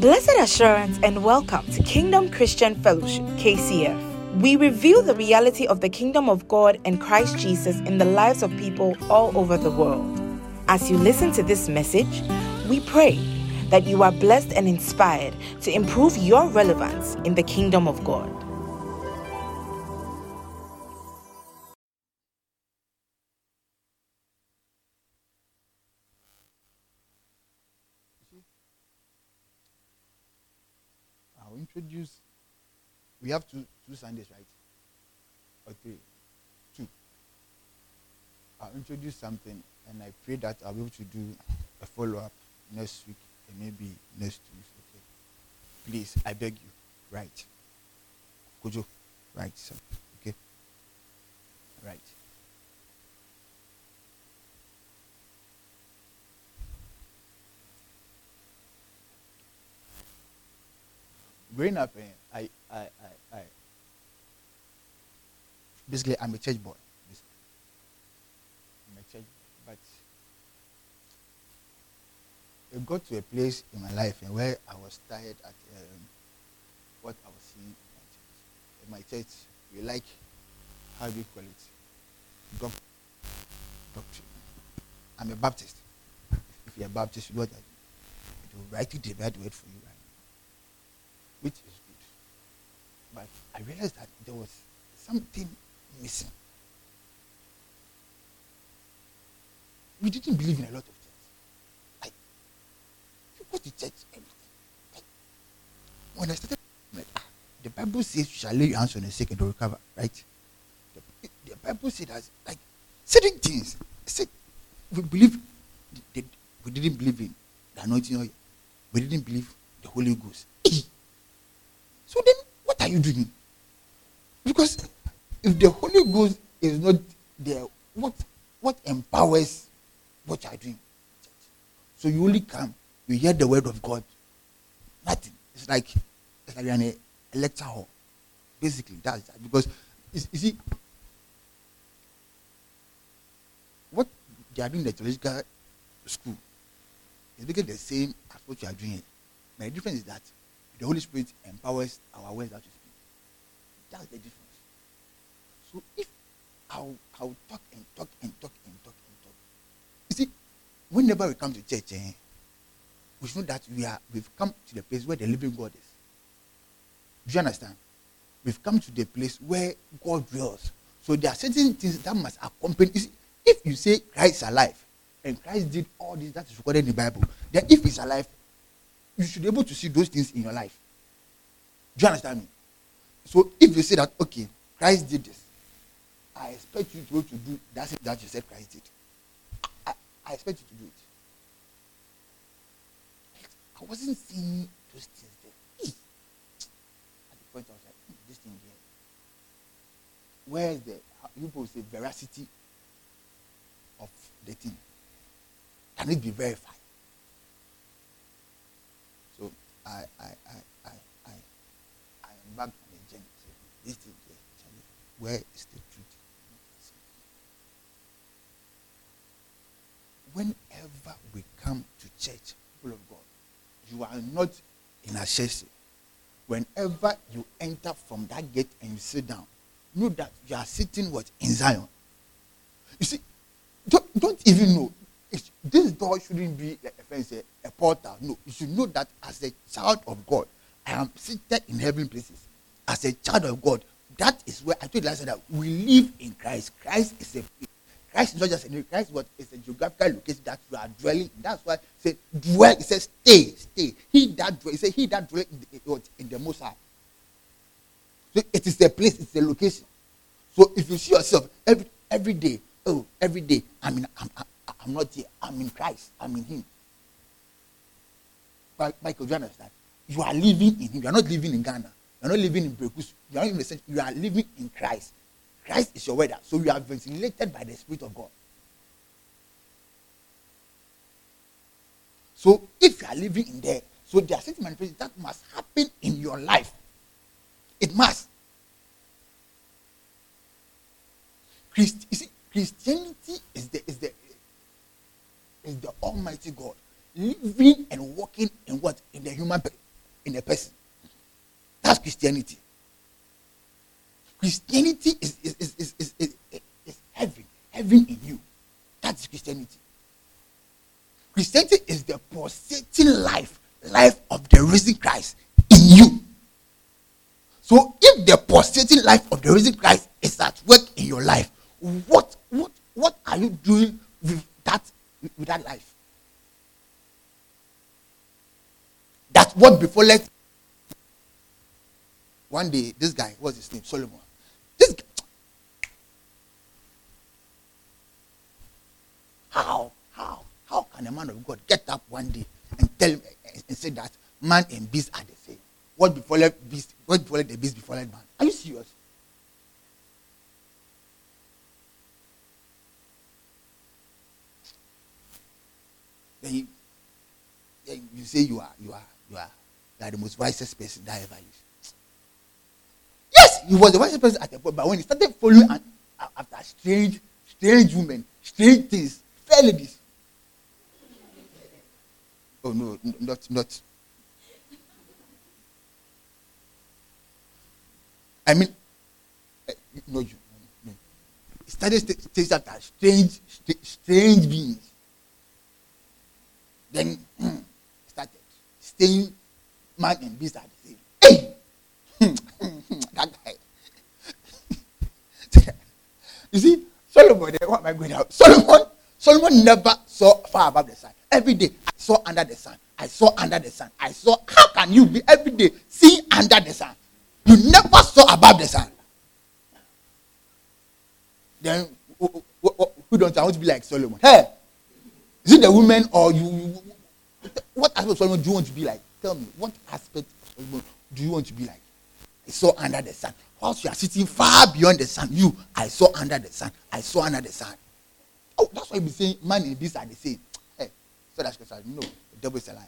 Blessed assurance and welcome to Kingdom Christian Fellowship, KCF. We reveal the reality of the kingdom of God and Christ Jesus in the lives of people all over the world. As you listen to this message, we pray that you are blessed and inspired to improve your relevance in the kingdom of God. We have two two Sundays, right? Or three? Two. I'll introduce something, and I pray that I'll be able to do a follow up next week and maybe next weeks. Okay. Please, I beg you, right? Kojo, right, sir. Okay. Right. growing up, eh, I, I, basically, I'm a church boy. I'm a church, but it got to a place in my life eh, where I was tired at um, what I was seeing in my church. In my church, we like how you call it? Doc- doctrine. I'm a Baptist. If, you're a Baptist, you know what I do. It will write it the right word for you, which is good. But I realized that there was something missing. We didn't believe in a lot of things. Like, you go to church, everything. Like, when I started, like, ah, the Bible says shall lay your hands on the sick and recover, right? The, the Bible said that, like, certain things. Said, we believe, the, the, we didn't believe in the anointing oil. We didn't believe the Holy Ghost. So then, what are you doing? Because if the Holy Ghost is not there, what what empowers what you are doing? So you only come, you hear the word of God. Nothing. It's like it's like in a, lecture hall. Basically, that's that. Because you, see, what they are doing in the theological school is basically the same as what you are doing. But the difference is that the Holy Spirit empowers our words that we speak. That's the difference. So if I'll, I'll talk and talk and talk and talk and talk. You see, whenever we come to church, eh, we know that we are we've come to the place where the living God is. Do you understand? We've come to the place where God dwells. So there are certain things that must accompany. You see, if you say Christ is alive and Christ did all this that is recorded in the Bible, then if he's alive, you should be able to see those things in your life. Do you understand me? So if you say that, okay, Christ did this, I expect you to to do that thing that you said Christ did. I, I expect you to do it. I wasn't seeing those things there. At the point I was like, hmm, this thing here. Where is the you people say veracity of the thing? Can it be verified? So I I I I I I am back on the journey. This thing here, where is the truth? Whenever we come to church, people of God, you are not in a church. Whenever you enter from that gate and you sit down, know that you are sitting what in Zion. You see, don't, don't even know. It's, this door shouldn't be a fence, a, a portal. No, you should know that as a child of God, I am seated in heaven places. As a child of God, that is where I told you last that we live in Christ. Christ is a Christ is not just a name. Christ what is a geographical location that you are dwelling. That's why said dwell. It says stay, stay. He that dwell. It says he that dwell in the, in the Most High. So it is a place. It's a location. So if you see yourself every every day, oh, every day, I mean, I'm, I'm, I'm not here. I'm in Christ. I'm in Him. But Michael, do you understand? You are living in Him. You are not living in Ghana. You are not living in Brekus. You are not even the You are living in Christ. Christ is your weather. So you are ventilated by the Spirit of God. So if you are living in there, so there are certain manifestations that must happen in your life. It must. Christ, see, Christianity is the is the is the Almighty God living and walking in what in the human in a person. That's Christianity. Christianity is, is, is, is, is, is, heaven, heaven in you. That's Christianity. Christianity is the pulsating life, life of the risen Christ in you. So if the pulsating life of the risen Christ is at work in your life, what what what are you doing with that with that life? That's what before let one day this guy, what's his name? Solomon. This how how how can a man of God get up one day and tell and say that man and beast are the same? What before beast? What before the beast before let man? Are you serious? Then you, then you say you are you are you are you are the most wisest person that I ever lived. He was the wisest person at the point, but when he started following and after strange, strange women, strange things, fair ladies. Oh no, not not. I mean, uh, no, you. No. He started that are strange, strange beings. Then mm, started staying man and beast are the you see, Solomon, eh, what am I going out? Solomon, Solomon never saw far above the sun. Every day, I saw under the sun. I saw under the sun. I saw. How can you be every day see under the sun? You never saw above the sun. Then who, who, who don't I want to be like Solomon? Hey, is it the woman or you? you what aspect of Solomon do you want to be like? Tell me, what aspect of Solomon do you want to be like? I saw under the sun. Whilst you are sitting far beyond the sun, you, I saw under the sun. I saw under the sun. Oh, that's why you be saying man and beast are the same. Hey, so that's because I know the devil is a liar.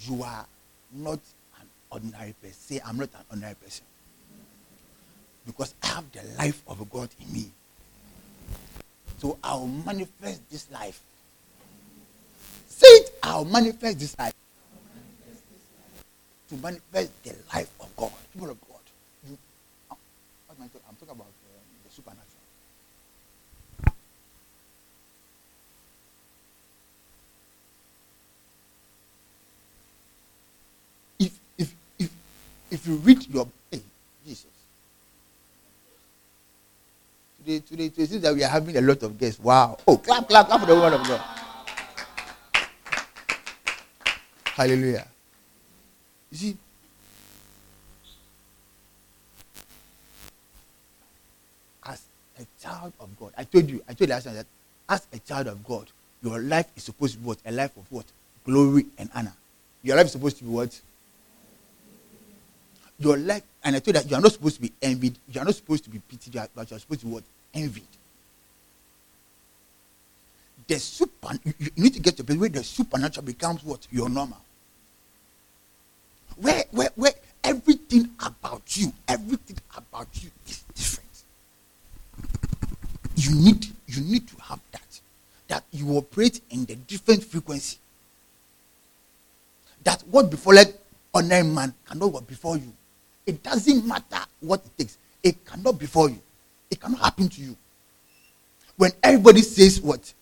You are not an ordinary person. Say, I'm not an ordinary person. Because I have the life of God in me. So I'll manifest this life. I'll manifest this life. To manifest the life of God. People of God. You, uh, am I talking? I'm talking about uh, the supernatural. If if if if you read your hey, Jesus. Today, today, today, seems that we are having a lot of guests. Wow. Oh, clap, clap, clap for the word of God. Hallelujah. You see, as a child of God, I told you, I told you last time that as a child of God, your life is supposed to be what? A life of what? Glory and honor. Your life is supposed to be what? Your life, and I told you that you are not supposed to be envied, you are not supposed to be pitied, but you are supposed to be what? Envied. The super, you, need to get to a place where the supernatural becomes what? Your normal where, where, where everything about you, everything about you is different. You need, you need to have that. That you operate in the different frequency. That what before like ordinary man cannot work before you. It doesn't matter what it takes. It cannot before you. It cannot happen to you. When everybody says what?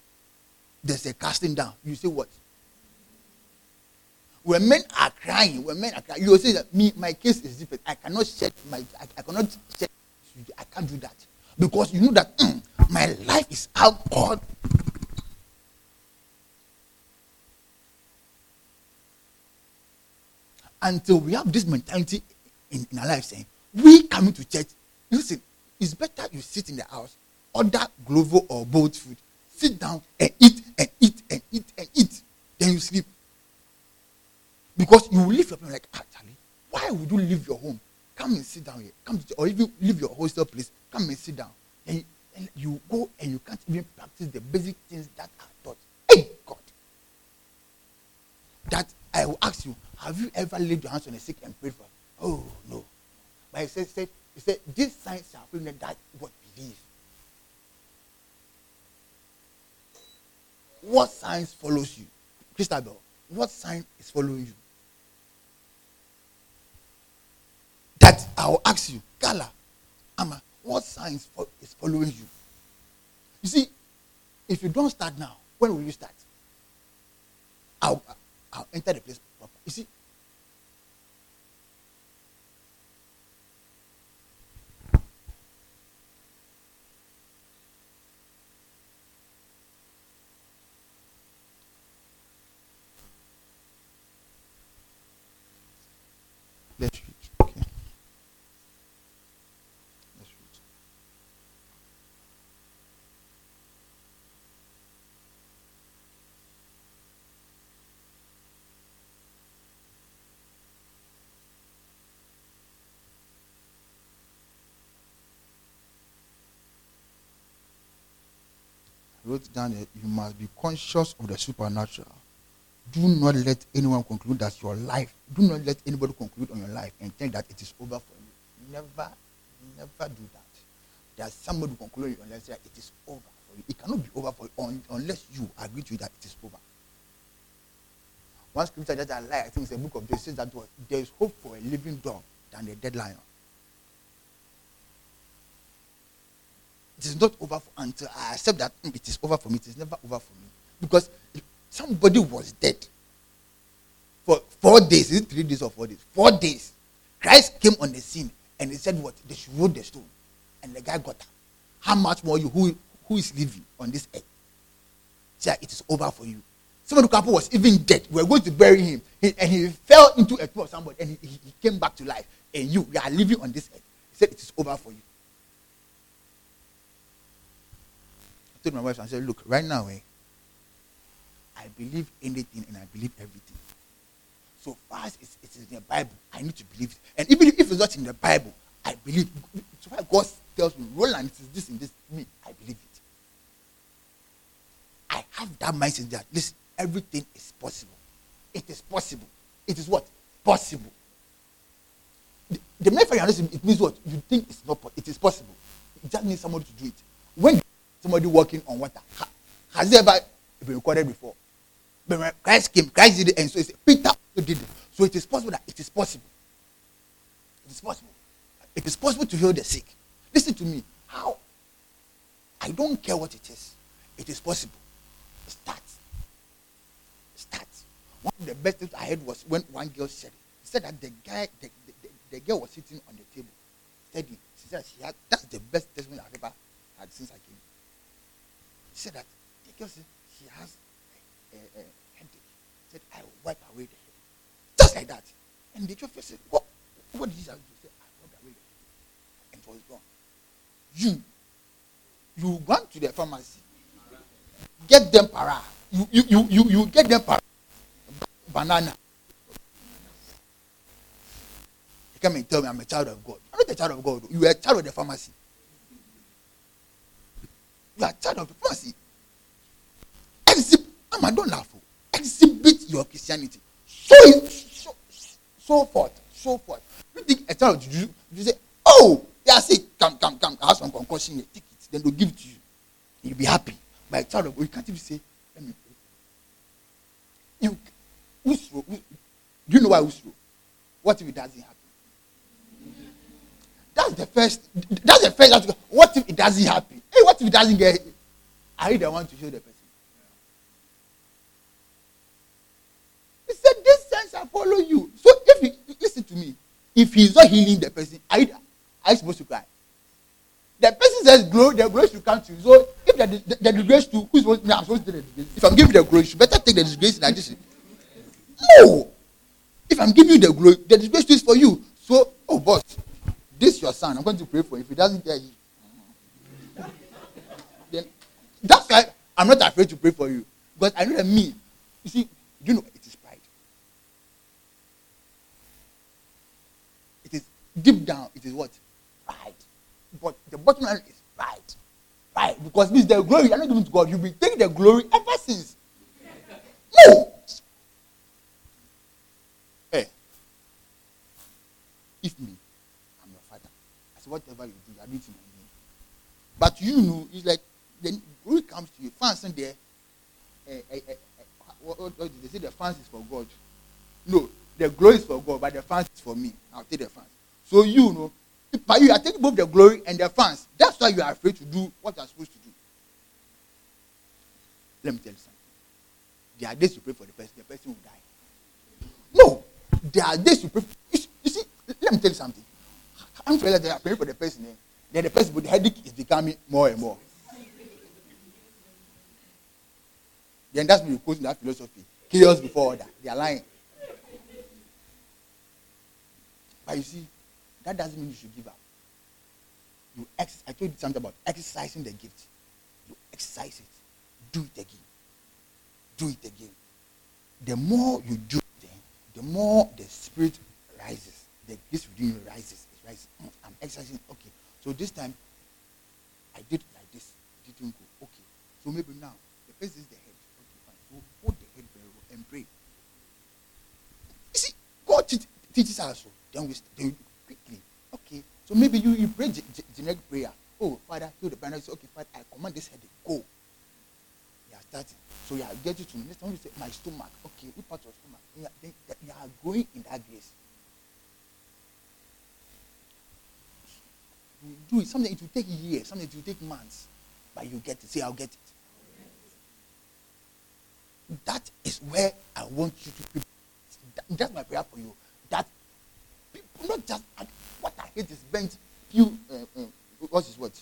There's a casting down. You say what? when men are crying, when men are crying, you will say that me, my case is different. I cannot shed my, I, I cannot shed, I can't do that because you know that mm, my life is out God. Until we have this mentality in, in our lives, saying we coming to church, listen, it's better you sit in the house, order Glovo or Bolt Food, sit down and eat eat and eat then you sleep. Because you will leave your home like, ah, actually, why would you leave your home? Come and sit down here. Come to, or if you leave your hostel place, come and sit down. And, and you go and you can't even practice the basic things that are taught. Hey, God. That I will ask you, have you ever laid your hands on a sick and prayed for? Oh, no. But he said, said, he said this sign shall prove that what believe. What signs follows you? Christabel, what sign is following you? That I will ask you, Gala, Ama, what signs fo- is following you? You see, if you don't start now, when will you start? I'll, I'll enter the place. You see, let's read. Okay. Let's read. I wrote down that you must be conscious of the supernatural. Do not let anyone conclude that your life, do not let anybody conclude on your life and think that it is over for you. Never, never do that. There's somebody who conclude on your life that it is over for you. It cannot be over for you un- unless you agree to it that it is over. One scripture that I like, I think it's the book of James, says that there is hope for a living dog than a dead lion. It is not over for, until I accept that it is over for me. It is never over for me because somebody was dead for four days. Is it three days or four days? Four days. Christ came on the scene and he said, "What? They should roll the stone," and the guy got up. How much more you who who is living on this earth? Say it is over for you. Some of the couple was even dead. We were going to bury him, He- and he fell into a tomb of somebody, and he, he, he came back to life. And you, you are living on this earth. He said it is over for you. I told my wife, I said, look, right now, eh, I believe anything and I believe everything. So as it's, it's in the Bible, I need to believe it. And even if it's not in the Bible, I believe. So far God tells me, Roland, it is this and this, me, I believe it. I have that mindset that, listen, everything is possible. It is possible. It is what? Possible. The, the you it means what? You think it's not, po- it is possible. It just needs somebody to do it. When somebody walking on water, ha- has it ever been recorded before? But Christ came, Christ did it, and so it's Peter also did it. So it is possible that it is possible. It is possible. It is possible to heal the sick. Listen to me. How? I don't care what it is. It is possible. Start. Start. One of the best things I heard was when one girl said it. She said that the guy, the, the, the, the girl was sitting on the table. Steady. She said she had, that's the best testimony I've ever had since I came. Said that said she has a, a, a headache. She said, I will wipe away the headache. Just like that. And the chauffeur said, What, what did you have to say? I wiped away the headache. And it was gone. You, you go to the pharmacy, get them para. You, you, you, you, you get them para. Banana. You come and tell me I'm a child of God. I'm not a child of God. You are a child of the pharmacy. You are child of pharmacy. Exhibit, Mama, don't laugh. Exhibit your Christianity. It, show, show forth, show forth. You think a child Juju, you say, oh, yeah, say, come, come, come, I have some concussion here, take it. Then they'll give it to you. You'll be happy. But a child of you can't even say, let me pray. You, Usro, Us- do you know why Usro? What if it doesn't happen? That's the first. That's the first. that's- What if it doesn't happen? Hey, what if it doesn't get? Are you the one to show the person? He said, "This sense I follow you." So if you listen to me, if he's not healing the person, are you, are you supposed to cry? The person says glory, the grace should come to you. So if the, the, the disgrace to who's supposed to, I'm supposed to the disgrace. If I'm giving the grace, you better take the disgrace. No. If I'm giving you the glory, the disgrace is for you. So, oh boss, this is your son. I'm going to pray for him. If he doesn't get you, then that's why I'm not afraid to pray for you. Because I know that me, you see, you know it is pride. It is deep down, it is what? Pride. But the bottom line is pride. Pride. Because this the glory, you're not giving to God. You've been taking the glory ever since. No. Hey. If me, I'm your father. I say, whatever you do, you are doing it in. But you know, it's like the glory comes to you. Fancy there, uh, uh, what, what, what, they say the fans is for God. No, the glory is for God, but the fans is for me. I'll take the fans. So you know, but you are taking both the glory and the fans. That's why you are afraid to do what you are supposed to do. Let me tell you something. There are days you pray for the person, the person will die. No, there are days you pray. You, you see, let me tell you something. I'm sure that are praying for the person. Eh? Then the person, but the headache is becoming more and more. then that's me quoting that philosophy. Chaos before order. They are lying. But you see, that doesn't mean you should give up. You ex- I told you something about exercising the gift. You exercise it. Do it again. Do it again. The more you do it, the more the spirit rises. The gift within you rises. Rises. Mm, I'm exercising. Okay. So this time, I did like this. Didn't go. Okay. So maybe now, the person is the head. Okay, fine. So hold the head very well and pray. You see, God teaches us. So then we then quickly. Okay. So maybe you, you pray generic prayer. Oh, Father, heal the. Say, okay, Father, I command this headache. Go. You are starting. So you are getting to next time you say, my stomach. Okay, which part of stomach? You are, then, you are going in that grace. You do it. Something it will take years. Something it will take months. But you get it. Say, I'll get it. That is where I want you to. Be. That's my prayer for you. That not just what I hate is bent pew. Uh, uh, what is what?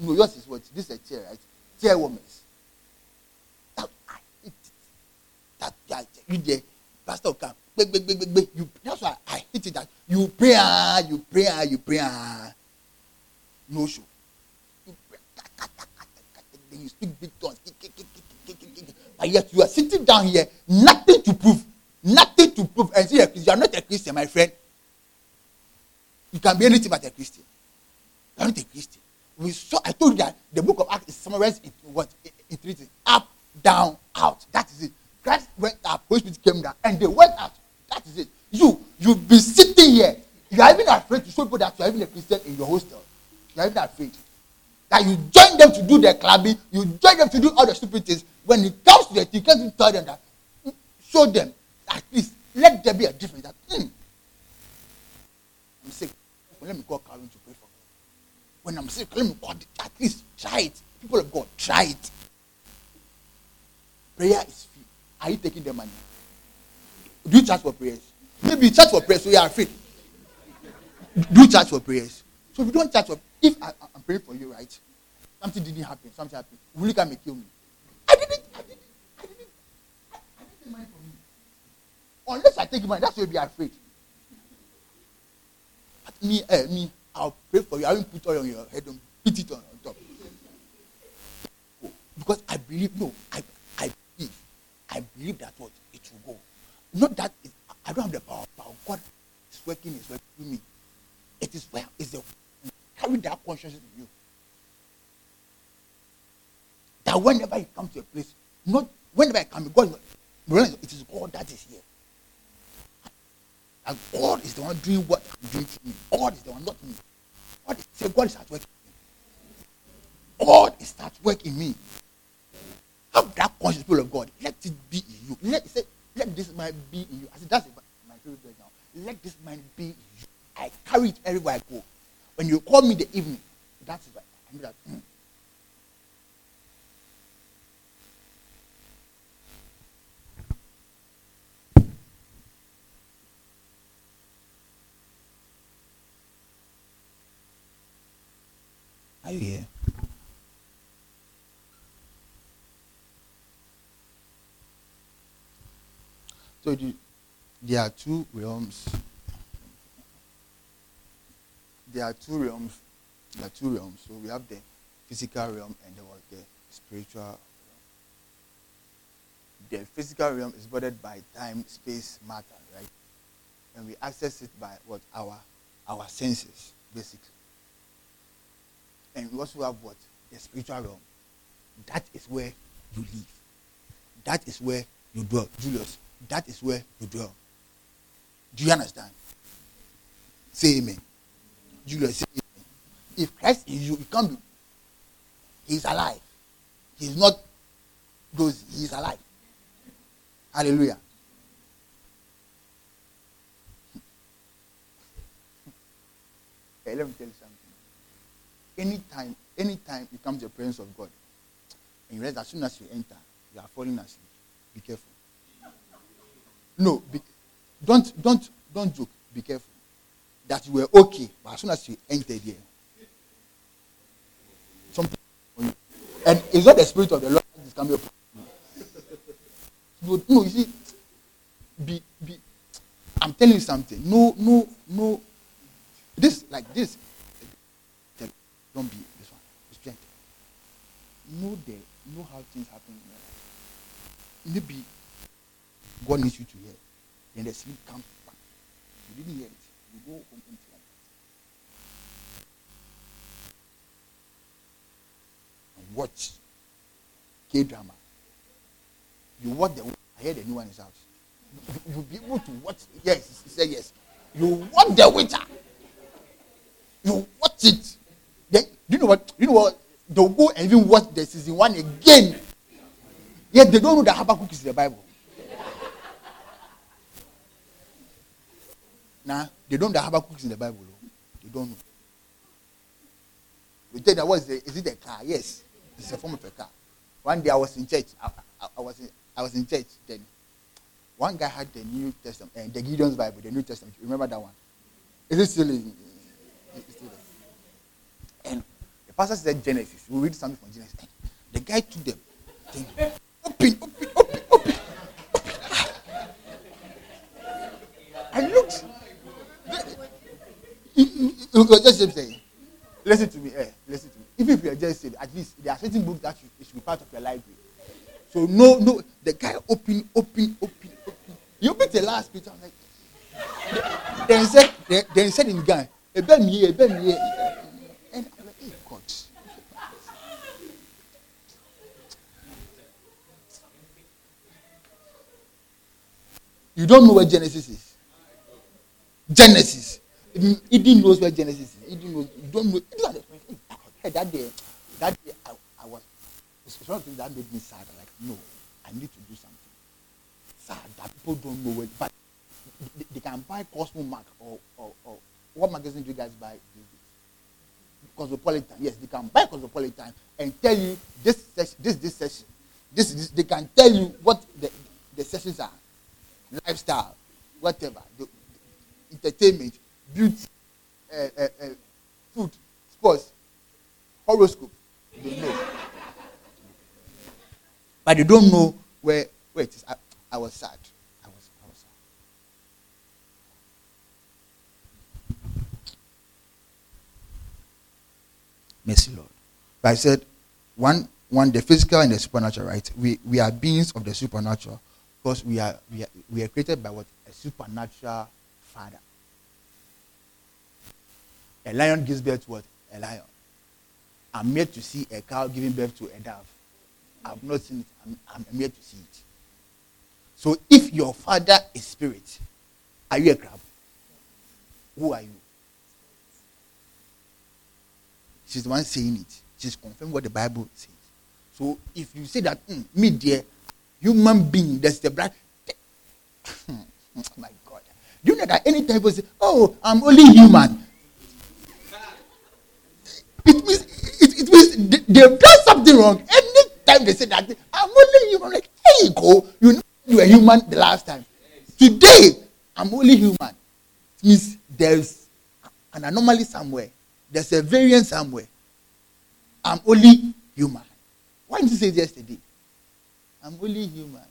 No, yours is what? This is a chair, right? Chairwoman. That I hate it. That, that you there, pastor come. You, that's why I hate it. That you pray, ah, you pray, ah, you pray, ah. No show. Then you speak big tongues. But yet you are sitting down here, nothing to prove, nothing to prove, and see, you are not a Christian, my friend. You can be anything but a Christian. You are not a Christian. We saw, I told you that the book of Acts is summarized in what? Three things. Up, down, out. That is it. Christ went up, Holy Spirit came down, and they went out. That is it. You, you've been sitting here. You are even afraid to show people that you are even a Christian in your hostel. You are. That you join them to do their clubbing, you join them to do all the stupid things. When it comes to the you can't tell them that. Show them. At least, let there be a difference. That, hmm, I'm sick. Let me call Calvin to pray for me. When I'm sick, let me call at least try it. People of God, try it. Prayer is free. Are you taking the money? Do you charge for prayers? Maybe you charge for prayers, so you are afraid. Do you charge for prayers? So if you don't charge for if I, am praying for you, right? Something didn't happen, something happened. Will you come and kill me? I didn't, I didn't, I didn't, I, didn't mind for me. Unless I take money, that's why you'll be afraid me, eh, me, I'll pray for you. I won't put oil on your head and put it on, on top. Because I believe, no, I, I believe, I believe that what it will go. Not that it, I don't have the power, but God is working, is working with me. It is well, it's the carry that consciousness in you. That whenever you come to a place, not whenever I come, God, it is God that is here. And God is the one doing what I'm doing to me. God is the one, not me. God is, say, God is at work in me. God is at work in me. Have that conscious people of God. Let it be in you. Let, say, let this mind be in you. I said, that's my favorite now. Let this mind be in you. I carry it everywhere I go. When you call me the evening, that's it. I know that. Mm, Are you here? So there are two realms. There are two realms. There are two realms. So we have the physical realm and was the spiritual realm. The physical realm is bordered by time, space, matter, right? And we access it by what our our senses, basically. And we also have what? The spiritual realm. That is where you live. That is where you dwell. Julius, that is where you dwell. Do you understand? Say amen. Julius. If Christ is you, you can't be. He's alive. He's not Those He's alive. Hallelujah. hey, let me tell you something. Anytime, anytime you come to the presence of God, and you realize as soon as you enter, you are falling asleep. Be careful. No, be, don't don't don't joke. Be careful. That you were okay, but as soon as you entered here, something and it's not the spirit of the Lord that is coming upon you. No, you see, be be. I'm telling you something. No, no, no. This like this. Don't be this one. It's gentle. Know know how things happen in your life. Maybe God needs you to hear. Then the sleep comes back. You didn't hear it. You like that. And watch K drama. You watch the I hear the new one is out. You'll be able to watch yes, he said yes. You watch the witcher. You watch it. Then you know what? You know what? They'll go and even watch the season one again. Yet they don't know that Habakkuk is the Bible. Nah, they don't know Habakkuk in the Bible. They don't know. We tell that what is, the, is it a car? Yes, it's a form of a car. One day I was in church. I, I, I was in, I was in church then. One guy had the New Testament, uh, the Gideon's Bible, the New Testament. Remember that one? Is it still in? It's still. And the pastor said Genesis. We read something from Genesis. And the guy took them. Thing, open, open, open, open. I looked. It was just saying, listen to me, eh, listen to me. Even if you are just saved, at least there are certain books that should, should be part of your library. So no, no, the guy open, open, open, open. You opened the last page. I'm like, then he said, then, then said in Ghana, eh, ebe mi eh, ye, ebe mi ye. And I'm like, hey God. You don't know what Genesis is. Genesis. He didn't know where Genesis is. He didn't know. You don't know. Hey, that day, that day, I, I was. It's one of the things that made me sad. Like, no, I need to do something. Sad that people don't know where. But they, they can buy Cosmo Mark or, or, or what magazine do you guys buy? Cosmopolitan. Yes, they can buy Cosmopolitan and tell you this session, this this session, this this. They can tell you what the the sessions are, lifestyle, whatever, the, the entertainment, beauty, uh, uh, uh, food, sports, horoscope. They know, but they don't know where where it is. I, I was sad. I was I was sad. Mercy, Lord. But I said, one, one, the physical and the supernatural, right? We, we are beings of the supernatural because we are, we are, we are created by what? A supernatural father. A lion gives birth to what? A lion. I'm yet to see a cow giving birth to a dove. I've not seen it. I'm, I'm to see it. So if your father is spirit, are you a crab? Who are you? She's the one saying it. She's confirming what the Bible says. So if you say that, mm, me dear, human being, that's the blood. my God. Do you know that anytime people say, oh, I'm only human, it means, it, it means they, they've done something wrong. Anytime they say that, I'm only human, like, you go. You know you were human the last time. Today, I'm only human. It means there's an anomaly somewhere. There's a variance somewhere. I'm only human. Why didn't you say yesterday? I'm only human.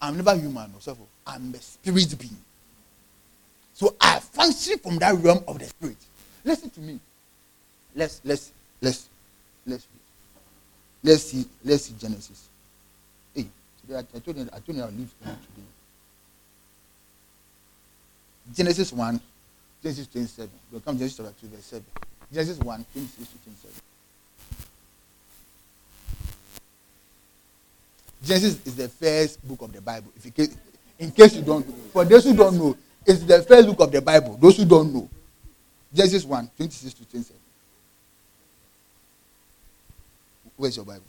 I'm never human, so I'm a spirit being. So I function from that realm of the spirit. Listen to me. Let's let's let's let's. Let's see let's see Genesis. Hey, today I, I told you I told you I'll leave today. Genesis 1, Genesis 27. We'll come Genesis chapter 2, verse 7. Genesis 1, 26 to 27. Genesis is the first book of the Bible. If you in case you don't for those who don't know, it's the first book of the Bible. Those who don't know, Genesis 1, 26 to 27. Where's your Bible?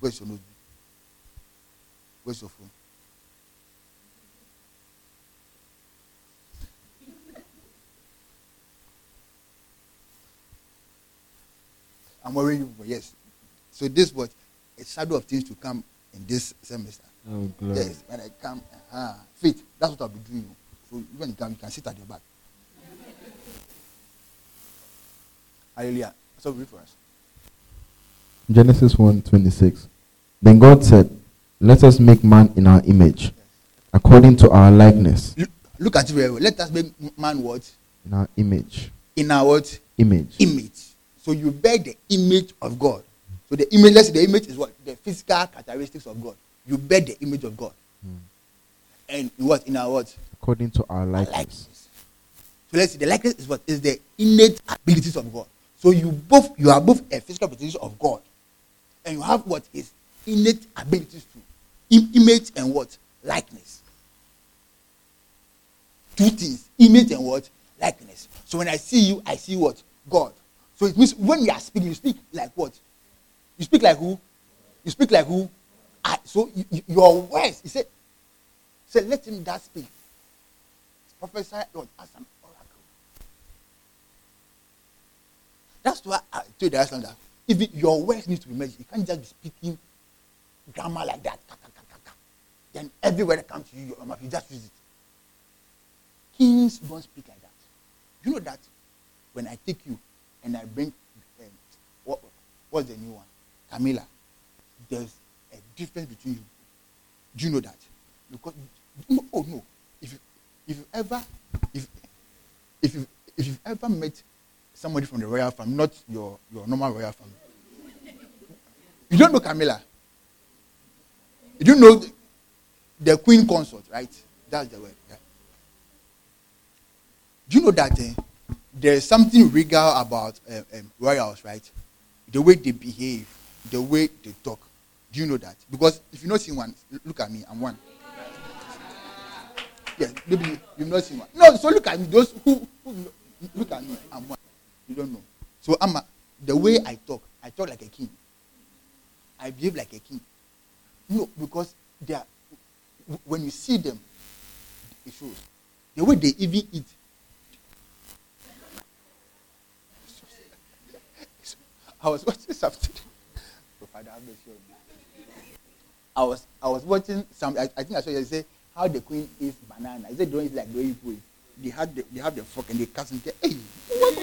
Where's your notebook? Where's your phone? I'm worrying you for yes. So this was a shadow of things to come in this semester. Oh, glory. Yes, when I come, uh, faith. That's what I'll be doing. So when you come, you can sit at your back. Hallelujah. So read for us. Genesis 1 26. Then God said, Let us make man in our image, according to our likeness. Look, look at it very well. Let us make man what? In our image. In our what? Image. Image. So you bear the image of God. So the image, let's say the image is what? The physical characteristics of God. You bear the image of God. Hmm. And in what? In our what? According to our Our likeness. likeness. So let's see, the likeness is what? Is the innate abilities of God. So you both you are both a physical representation of God. And you have what is innate abilities to Im- image and what? Likeness. Two things. Image and what? Likeness. So when I see you, I see what? God. So it means when you are speaking, you speak like what? You speak like who? You speak like who? I, so you, you- your words, he said, say, let him that speak. Prophesy what? As That's why I told the time that even your words need to be measured. You can't just be speaking grammar like that. Then every word that comes to you, your mouth, you just use it. Kings don't speak like that. You know that when I take you and I bring um, what, what's the new one? Camilla. There's a difference between you. Do you know that? Because oh no. If you if you ever if if you if you've ever met somebody from the royal family, not your your normal royal family, you don't know Camilla. You don't know the, queen consort, right? That's the word. Yeah. Do you know that eh, there is something regal about um, um, royals, right? The way they behave, the way they talk. Do you know that? Because if you've not seen one, look at me, I'm one. Yes, maybe you- you've not seen one. No, so look at me. Those who, who look at me, I'm one. You don't know. So I'm a, the way I talk, I talk like a king. I behave like a king. No, because they are, when you see them, it shows. The way they even eat. I was watching something. Have. I was I was watching some. I, I think I saw you say how the queen eats banana. Is it don't eat like the way people? They had the, they have the fork and they cast and say, hey, what,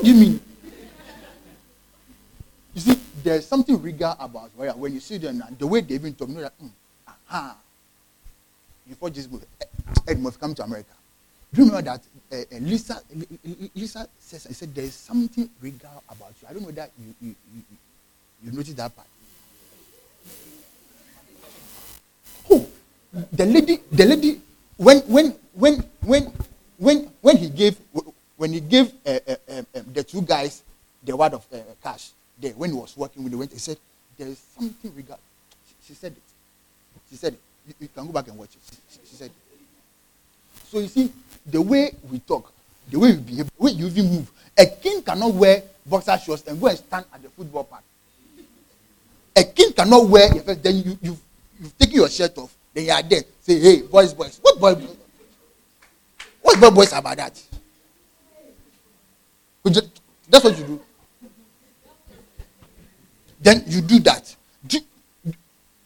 what do you mean? You see, there's something regal about royal. When you see them now, the way they even talk, you know that, mm, aha. Before this movie, Ed must come to America. Do you remember that uh, Lisa, Li- Li- Lisa says, I said, there's something regal about you. I don't know that you, you, you, you- you noticed that part. Oh, the lady, the lady, when, when, when, when, when, when he gave, when he gave uh, uh, the two guys the word of uh, cash, there, when he was working with the went, he said, there is something regal. She, she said it. She said it. You, you can go back and watch it. She, she- said it. So you see, the way we talk, the way we behave, the way you even move. A king cannot wear boxer shorts and go and stand at the football park. A king cannot wear your then you you you've taken your shirt off, then you are there. Say, hey, boys, boys. What boy what boy boys about that? That's what you do. Then you do that. Do,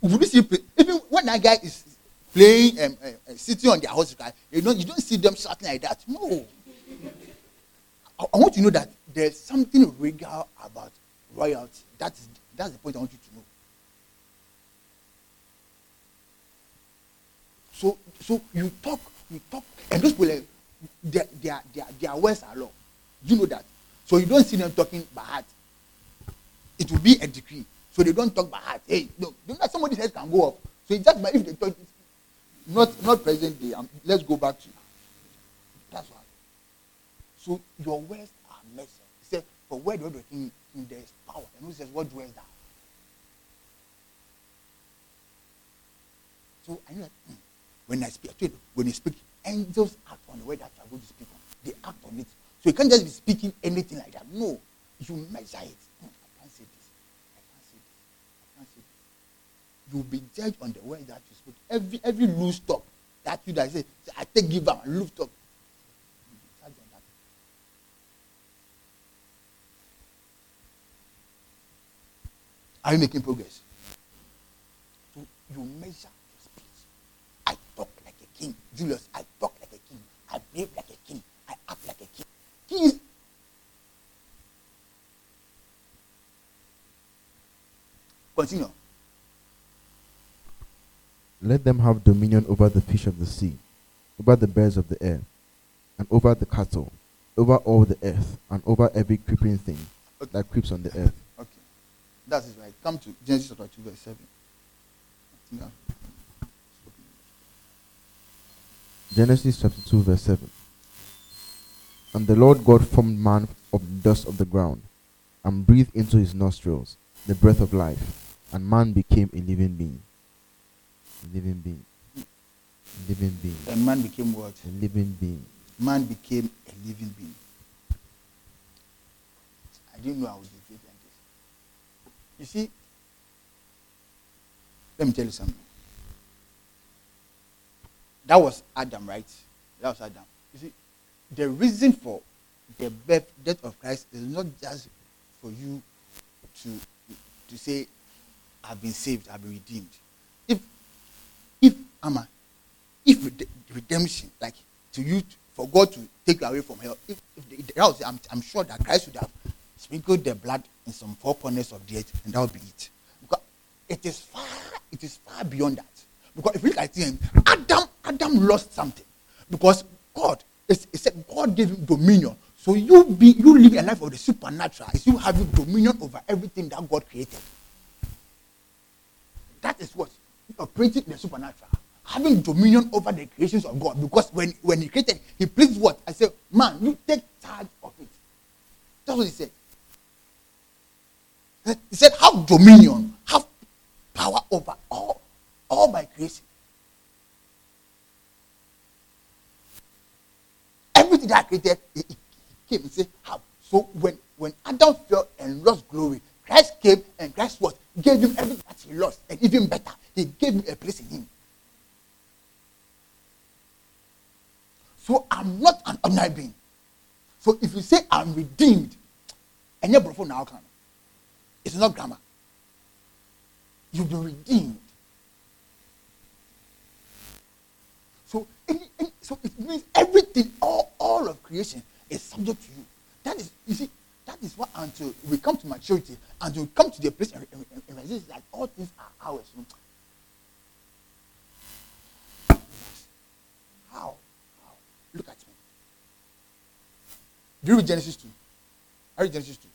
would you see even when that guy is playing um, uh, sitting on their horse you don't you don't see them shouting like that. No. I, I want you to know that there's something regal about royalty. That's that's the point I want you to know. So so you talk, you talk, and those people like, their their their their words are law. You know that. So you don't see them talking by heart. It will be a decree. So they don't talk by heart. Hey, no, that somebody's head can go up. So it's just by if they talk, not not present day. Um, let's go back to that's why. So your words are message. He said, For where the king, there is power. And who says, What dwells thou? So I know that hmm, when I speak, when you speak, angels act on the way that you are going to speak on. They act on it. So you can't just be speaking anything like that. No. You measure it. Hmm, I can't say this. I can't say this. I can't say this. You'll be judged on the word that you spoke. Every every loose talk that you that say, I take give up loose talk. Are you making progress? So you measure your speech. I talk like a king. Julius, I talk like a king. I behave like a king. I act like a is Continue. Let them have dominion over the fish of the sea, over the birds of the air, and over the cattle, over all the earth, and over every creeping thing Okay. that creeps on the earth. Okay. That is right. Come to Genesis chapter 2, verse 7. Yeah. Genesis chapter 2, verse 7. And the Lord God formed man of the dust of the ground, and breathed into his nostrils the breath of life, and man became a living being. A living being. A living being. And man became what? A living being. Man became a living being. I didn't know I would deviate like this. You see, let me tell you something. That was Adam, right? That was Adam. You see, the reason for the birth, death of Christ is not just for you to to say, "I've been saved, I've been redeemed." If if Ama, if redemption, like to you, for God to take you away from hell, if, if the, was, I'm, I'm sure that Christ would have sprinkled the blood in some four corners of the earth, and that would be it. Because it is far, it is far beyond that. Because if you look at it, Adam, Adam lost something because God, it's, it said God gave him dominion. So you be you live a life of the supernatural. Is you having dominion over everything that God created. That is what operating in the supernatural, having dominion over the creations of God. Because when when He created, He pleased what I said, man, you take charge of it. That's what He said. He said, have dominion, have power over all, all my creation. That I created, he, he came and said, How? So when, when Adam fell and lost glory, Christ came and Christ what? Gave him everything that he lost. And even better, he gave him a place in him. So I'm not an ordinary being. So if you say I'm redeemed, and you're now can. It's not grammar. You've been redeemed. So, any, any, so it means everything, all, all of creation is subject to you. That is, you see, that is what until we come to maturity and we come to the place and, and, and realize that all things are ours. Hmm. How? How? Look at me. Do you read Genesis 2? I read Genesis 2.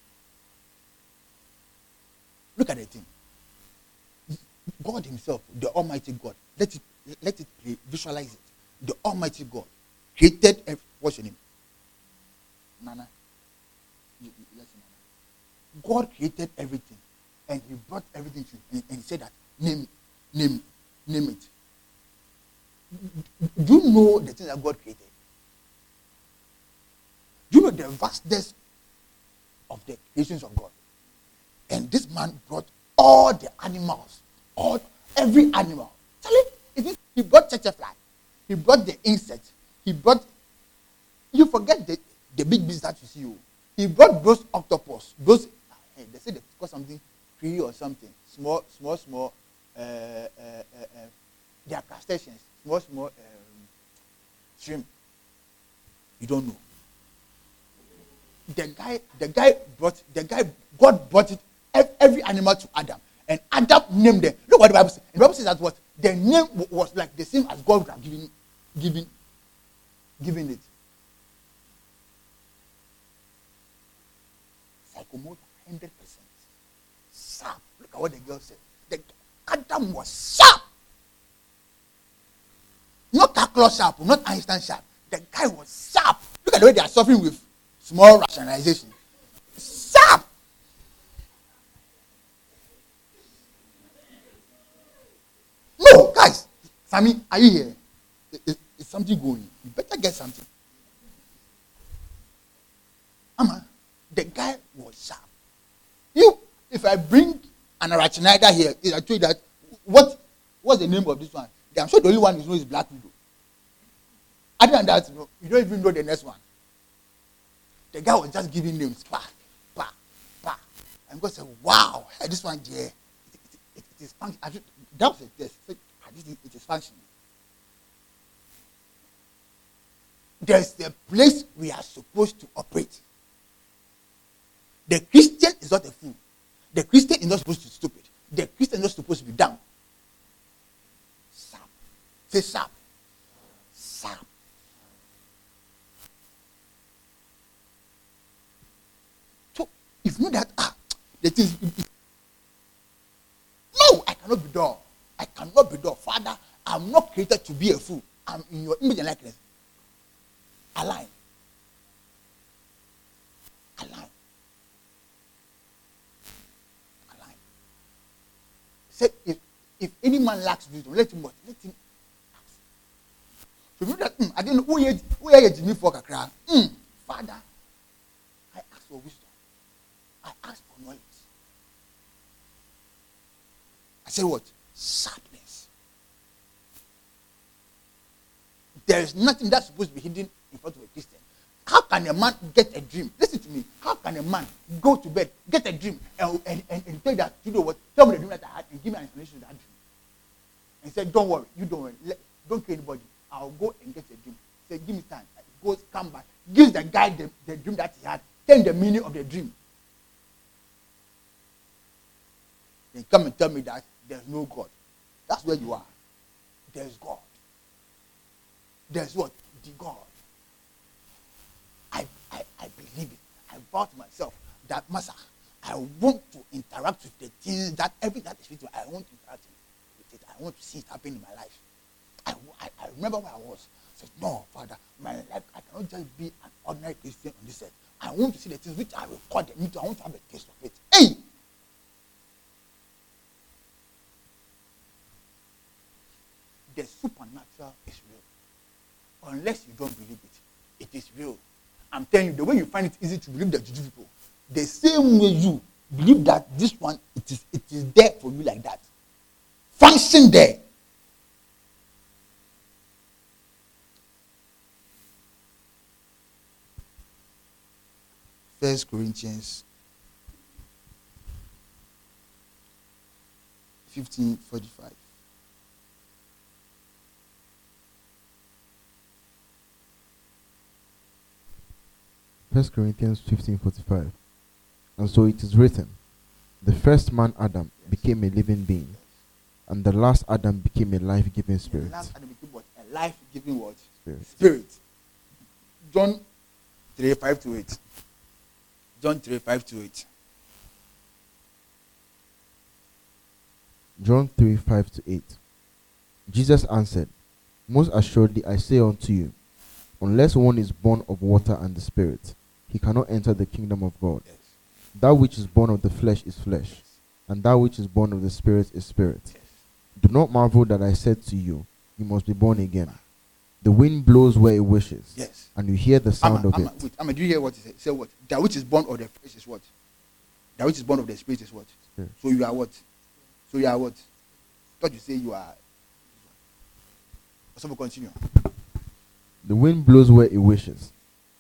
Look at the thing. God Himself, the Almighty God, let it let it visualize it. The Almighty God created ev- what's your name? Nana. Yes, Nana. God created everything, and He brought everything to you, and, and He said that name, name, name it. Do you know the things that God created? Do you know the vastness of the creations of God? And this man brought all the animals, all every animal. Tell him, if he, he brought church fly, he brought the insect, he brought. You forget the, the big beast that you see. oh. He brought those octopus, those. eh, they say they call something tree or something. Small, small, small. Uh, uh, uh, uh, they are crustaceans. Small, small um, shrimp. You don't know the guy the guy brought the guy god brought it every animal to adam and adam named them look what the bible says the bible says that what the name was like the same as god would have given given given it psychomotor hundred percent. Sharp. Look at what the girl said. The adam was sharp. Not calculus sharp not einstein sharp. The guy was sharp. Look at the way they are suffering with small rationalization. Sharp. No guys. Sammy, are you here? Is, is, something going? You better get something. Ama the guy was sharp you if I bring an Arachnida here, I tell you that what what's the name of this one? I'm sure the only one you know is Black Widow. Other than that, you, know, you don't even know the next one. The guy was just giving names, pa, pa, pa. And God said, Wow, this one, yeah, it, it, it, it is functioning. That was a test. Ah, it is functioning. There's a place we are supposed to operate. The Christian is not a fool. The Christian is not supposed to be stupid. The Christian is not supposed to be dumb. Sap. Say sap. Sap. So if you know that ah, the thing no, I cannot be dull. I cannot be dull. Father, I'm not created to be a fool. I'm in your image and likeness. Align. Align. Say if if any man lacks wisdom, let him what? Let him ask. So you that mm, I didn't know who yet me for. Mm, Father, I ask for wisdom. I ask for knowledge. I said what? Sadness. There is nothing that's supposed to be hidden in front of a Christian. How can a man get a dream? Listen to me. How can a man go to bed, get a dream, and, and, and, and tell that, you know what, tell me the dream that I had and give me an explanation of that dream? And said, don't worry, you don't worry. Let, don't kill anybody. I'll go and get a dream. Say, give me time. He Goes, come back. Gives the guy the, the dream that he had. Tell the meaning of the dream. Then come and tell me that there's no God. That's where you are. There's God. There's what? The God. I, I, believe it. I vow to myself that, Master, I want to interact with the things that every that is spiritual, I want to interact with it. I want to see it happen in my life. I, I, I remember where I was. I said, No, Father, my life, I cannot just be an ordinary Christian on this earth. I want to see the things which I record them into. I want to have a taste of it. Hey! The supernatural is real. Unless you don't believe it, it is real. I'm telling you, the way you find it easy to believe the juju people, the same way you believe that this one, it is, it is there for you like that. Function there. First Corinthians 15 45. 1 Corinthians 15:45. And so it is written, the first man Adam became a living being, and the last Adam became a life-giving spirit. The last Adam became what? A life-giving what? Spirit. spirit. John 3, 5 to 8. John 3, 5 to 8. John 3, 5 to 8. Jesus answered, Most assuredly I say unto you, unless one is born of water and the Spirit, he cannot enter the kingdom of God. Yes. That which is born of the flesh is flesh, and that which is born of the Spirit is spirit. Yes. Do not marvel that I said to you, You must be born again. The wind blows where it wishes, Yes. and you hear the sound Amma, of Amma, it. Wait, Amma, do you hear what he said? Say what? That which is born of the flesh is what? That which is born of the spirit is what? Spirit. So you are what? So you are what? Thought you say you are. So we continue. The wind blows where it wishes,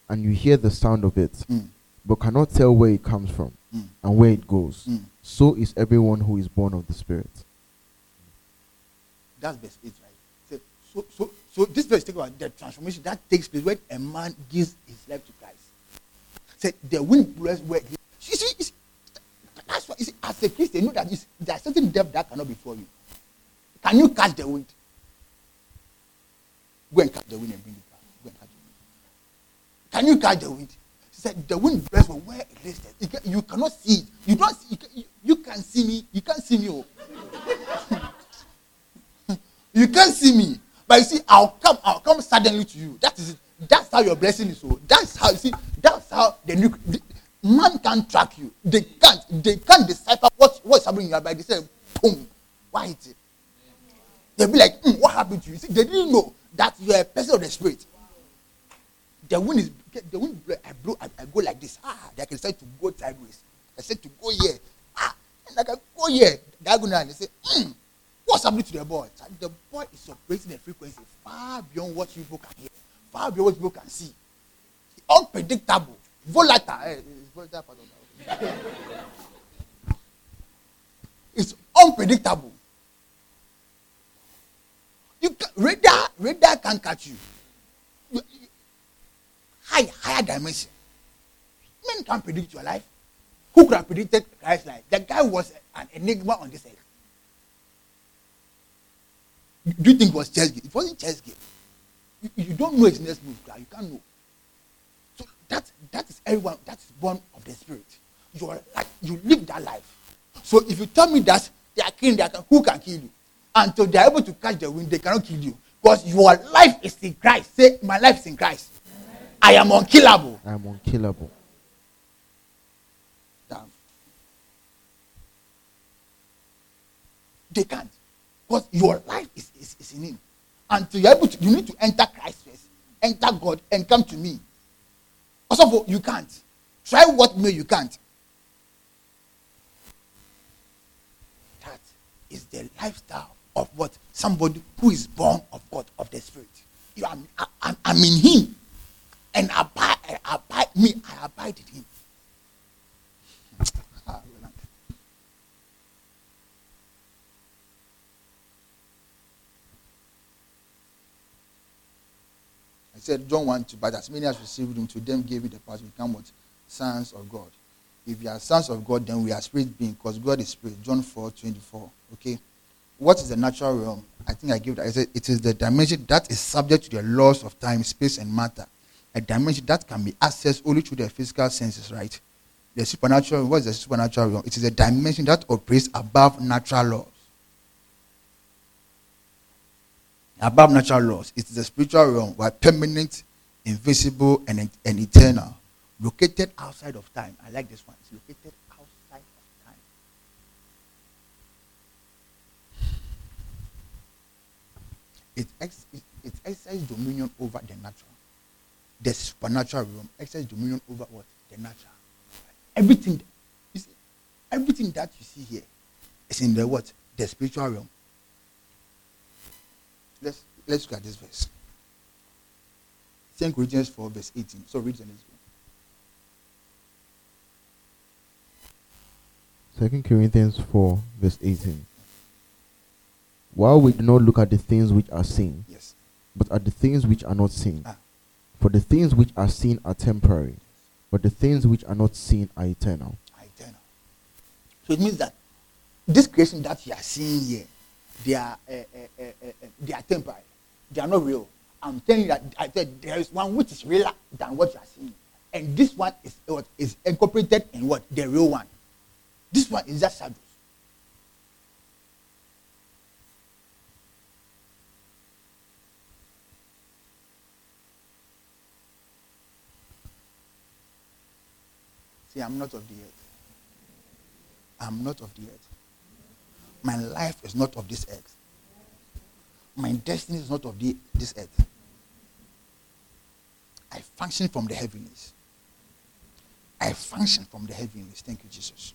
and you hear the sound of it, Mm, but cannot tell where it comes from mm, and where it goes. mm. So is everyone who is born of the Spirit. That's verse 8, right? So, so, so, this verse talks about the transformation that takes place when a man gives his life to Christ. Said the wind blows where he. You see, you see, that's why you see, as a Christian, you know that there are certain depth that cannot be for you. Can you catch the wind? Go and catch the wind and bring it back. Go and catch the wind. Can you catch the wind? She said the wind blows from where it is. You, can, you cannot see it. You don't. See, you, can, you, you can't see me. You can't see me. Oh. You can't see me, but you see, I'll come, I'll come suddenly to you. That is it. That's how your blessing is. So that's how you see. That's how the new the, man can't track you. They can't. They can't decipher what what's happening in your body. They say, boom, why is it? They'll be like, "Hmm, what happened to you? See, they didn't know that you are a person of the spirit. The wind is the wind blow, I blow, I, I go like this. Ah, they can start to go sideways. I said to go here. Ah, all year diagonal they say hmm what's happening to the boy? The boy is operating a frequency far beyond what people can hear far beyond what people can see. Unpredictable. Volatile. Eh, it's of that it's unpredictable. You can, radar radar can catch you high higher dimension. Men can't predict your life. Who could have predicted Christ's life? The guy was an enigma on this earth. Do you think it was chess game it wasn't chess game you, you don't know his next move you can't know. So that that is everyone that is born of the spirit. You are like you live that life. So if you tell me that they are killing they are who can kill you? Until they are able to catch the wind they cannot kill you. Because your life is in christ. Say my life is in christ i am unkillable. I am unkillable. Damn. they can't because your life is, is, is in him. Until you're able to you need to enter christ first. Enter god and come to me. Also you can't. Try what may you can't. That is the lifestyle of what? Somebody who is born of god of the spirit. You are I, I'm, I'm in him and abide, abide me i abide in him I said, John 1 2, but as many as received him, to them gave it the power to become what? Sons of God. If you are sons of God, then we are spirit being, because God is spirit. John 4 24. Okay. What is the natural realm? I think I gave that. I said it is the dimension that is subject to the laws of time, space, and matter. A dimension that can be accessed only through the physical senses, right? The supernatural, what is the supernatural realm? It is a dimension that operates above natural laws. above natural laws. It is a spiritual realm where permanent, invisible, and, and eternal, located outside of time. I like this one. It's located outside of time. It, ex, it, it exercises dominion over the natural. The supernatural realm exercises dominion over what? The natural. Everything, you see, everything that you see here is in the what? The spiritual realm. Let's let's look at this verse. 2 Corinthians 4, verse 18. So read the next one. 2 Corinthians 4, verse 18. While we do not look at the things which are seen, Yes. but at the things which are not seen. Ah. For the things which are seen are temporary, but the things which are not seen are eternal. Are eternal. So it means that this creation that you are seeing here, they are uh, uh, uh, they are temporary. They are not real. I'm telling you that I said there is one which is realer than what you are seeing, and this one is what is incorporated in what the real one. This one is just shadows. See, I'm not of the earth. I'm not of the earth. My life is not of this earth. My destiny is not of the, this earth. I function from the heavens. I function from the heavens. Thank you, Jesus.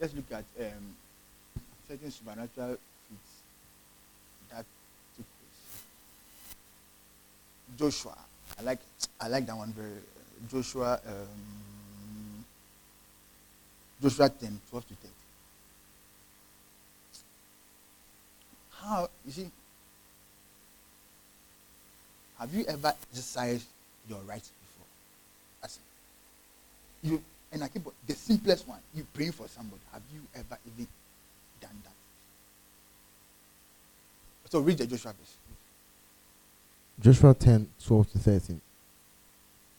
Let's look at um, certain supernatural feats that took place. Joshua, I like I like that one very. Joshua, um, Joshua 10, 12 to 13. How you see? Have you ever exercised your rights before? It. You and I keep the simplest one. You pray for somebody. Have you ever even done that? So read the Joshua verse. Joshua 10 12 to 13.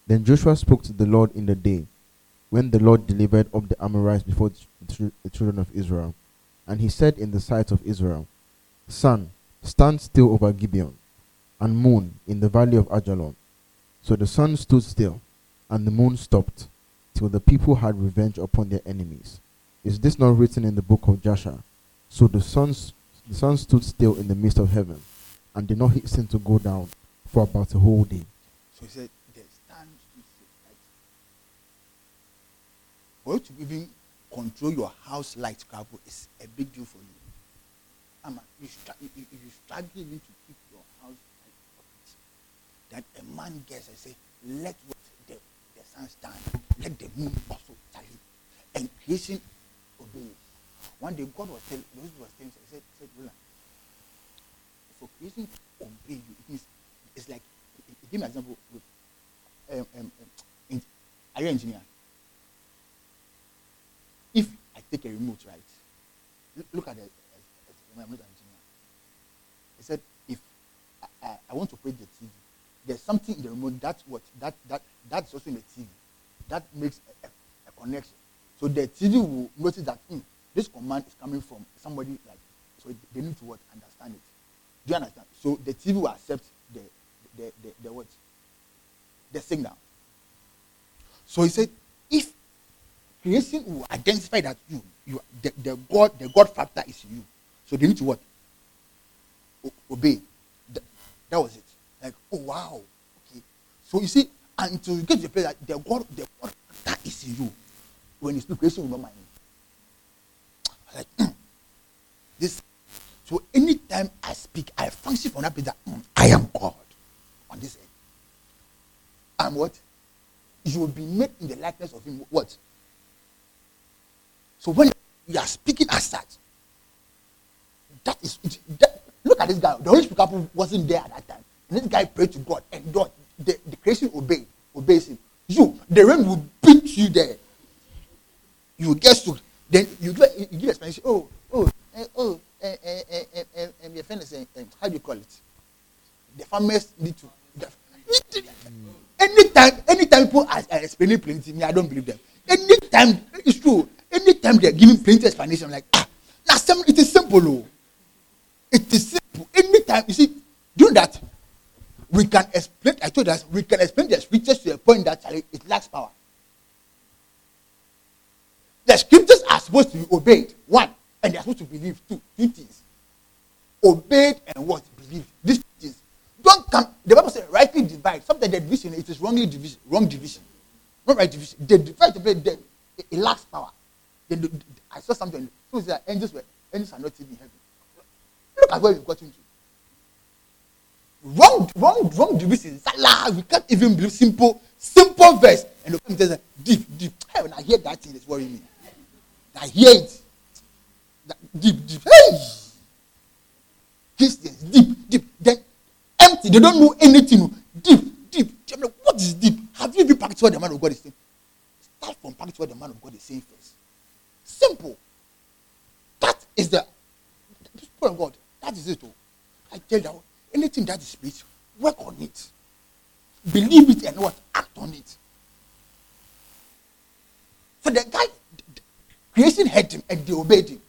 Then Joshua spoke to the Lord in the day when the Lord delivered up the Amorites before the children of Israel. And he said in the sight of Israel, Sun, stand still over Gibeon, and moon in the valley of Ajalon. So the sun stood still, and the moon stopped, till the people had revenge upon their enemies. Is this not written in the book of Joshua? So the sun, The sun stood still in the midst of heaven and did not hasten to go down for about a whole day. So he said, the stand stood still. For you to even control your house light, Kabu, is a big deal for you. Ama, you, str- you, you, struggle even to keep your house light. That a man gets and say, let what the, the sun stand, let the moon also tally. And creation obeys. One day God was telling, those was telling, he said, said, Roland, for creation to obey you, it means it's like, he me an example with, um, um, um, are you an engineer? If I take a remote, right, look, at the, I'm not an engineer. He said, if I, I, I want to operate the TV, there's something in the remote that's what, that, that, that's also in the TV. That makes a, a, a connection. So the TV will notice that hmm, this command is coming from somebody like, so they need to what, understand it. Do you understand? So the TV will accept the, the, the, the what? The signal. So he said, if creation will identify that you, you the, the God, the God factor is you. So they need to what? O- obey. Th- that was it. Like, oh wow. Okay. So you see, until you get to the place that the God, the God that is in you, when you speak, creation will not mind. Like, mm, this. So anytime I speak, I function from that place that mm, I am God on this earth. And what? You will be made in the likeness of Him. What? So when you are speaking as such, that is it, that, look at this guy. The Holy Spirit wasn't there at that time. And this guy prayed to God, and God, the, the creation obeyed, obeys him. You, the rain will beat you there. You get soaked. Then you do you give explanation. Oh, oh, eh, oh, eh, eh, eh, eh, eh, eh, your friend is saying, eh, how do you call it? The farmers need to. the- anytime, anytime people are, are explaining plenty, me, I don't believe them. Anytime, it's true. Anytime they're giving plenty explanation, I'm like, ah, now some, it is simple, oh. It is simple. Anytime, you see, doing that, we can explain, I told us, we can explain the scriptures to a point that it lacks power. The scriptures are supposed to be obeyed, one, and they're supposed to believe, two, two things. Obeyed and what? Believed. These things. Don't come, the Bible says, rightly divide. Sometimes the division, it is wrongly division, wrong division. Not right division. They divide the play, it, it lacks power. They, do- I saw something, so that angels were, angels are not even in heaven. Look at where we've gotten to. Wrong, wrong, wrong division. Salah, we can't even believe simple, simple verse. And the says, deep, deep. Hey, when I hear that thing, it's worrying me. I hear it. That, deep, deep. Hey! Christians, deep, deep. Then empty. They don't know anything. Deep, deep. Like, what is deep? Have you even practiced what the man of God is saying? Start from practice what the man of God is saying first. Simple. That is the people of God. That is it. Oh. I tell you, anything that is spiritual, work on it. Believe it and what? Act on it. So the guy, creation heard him and they obeyed him.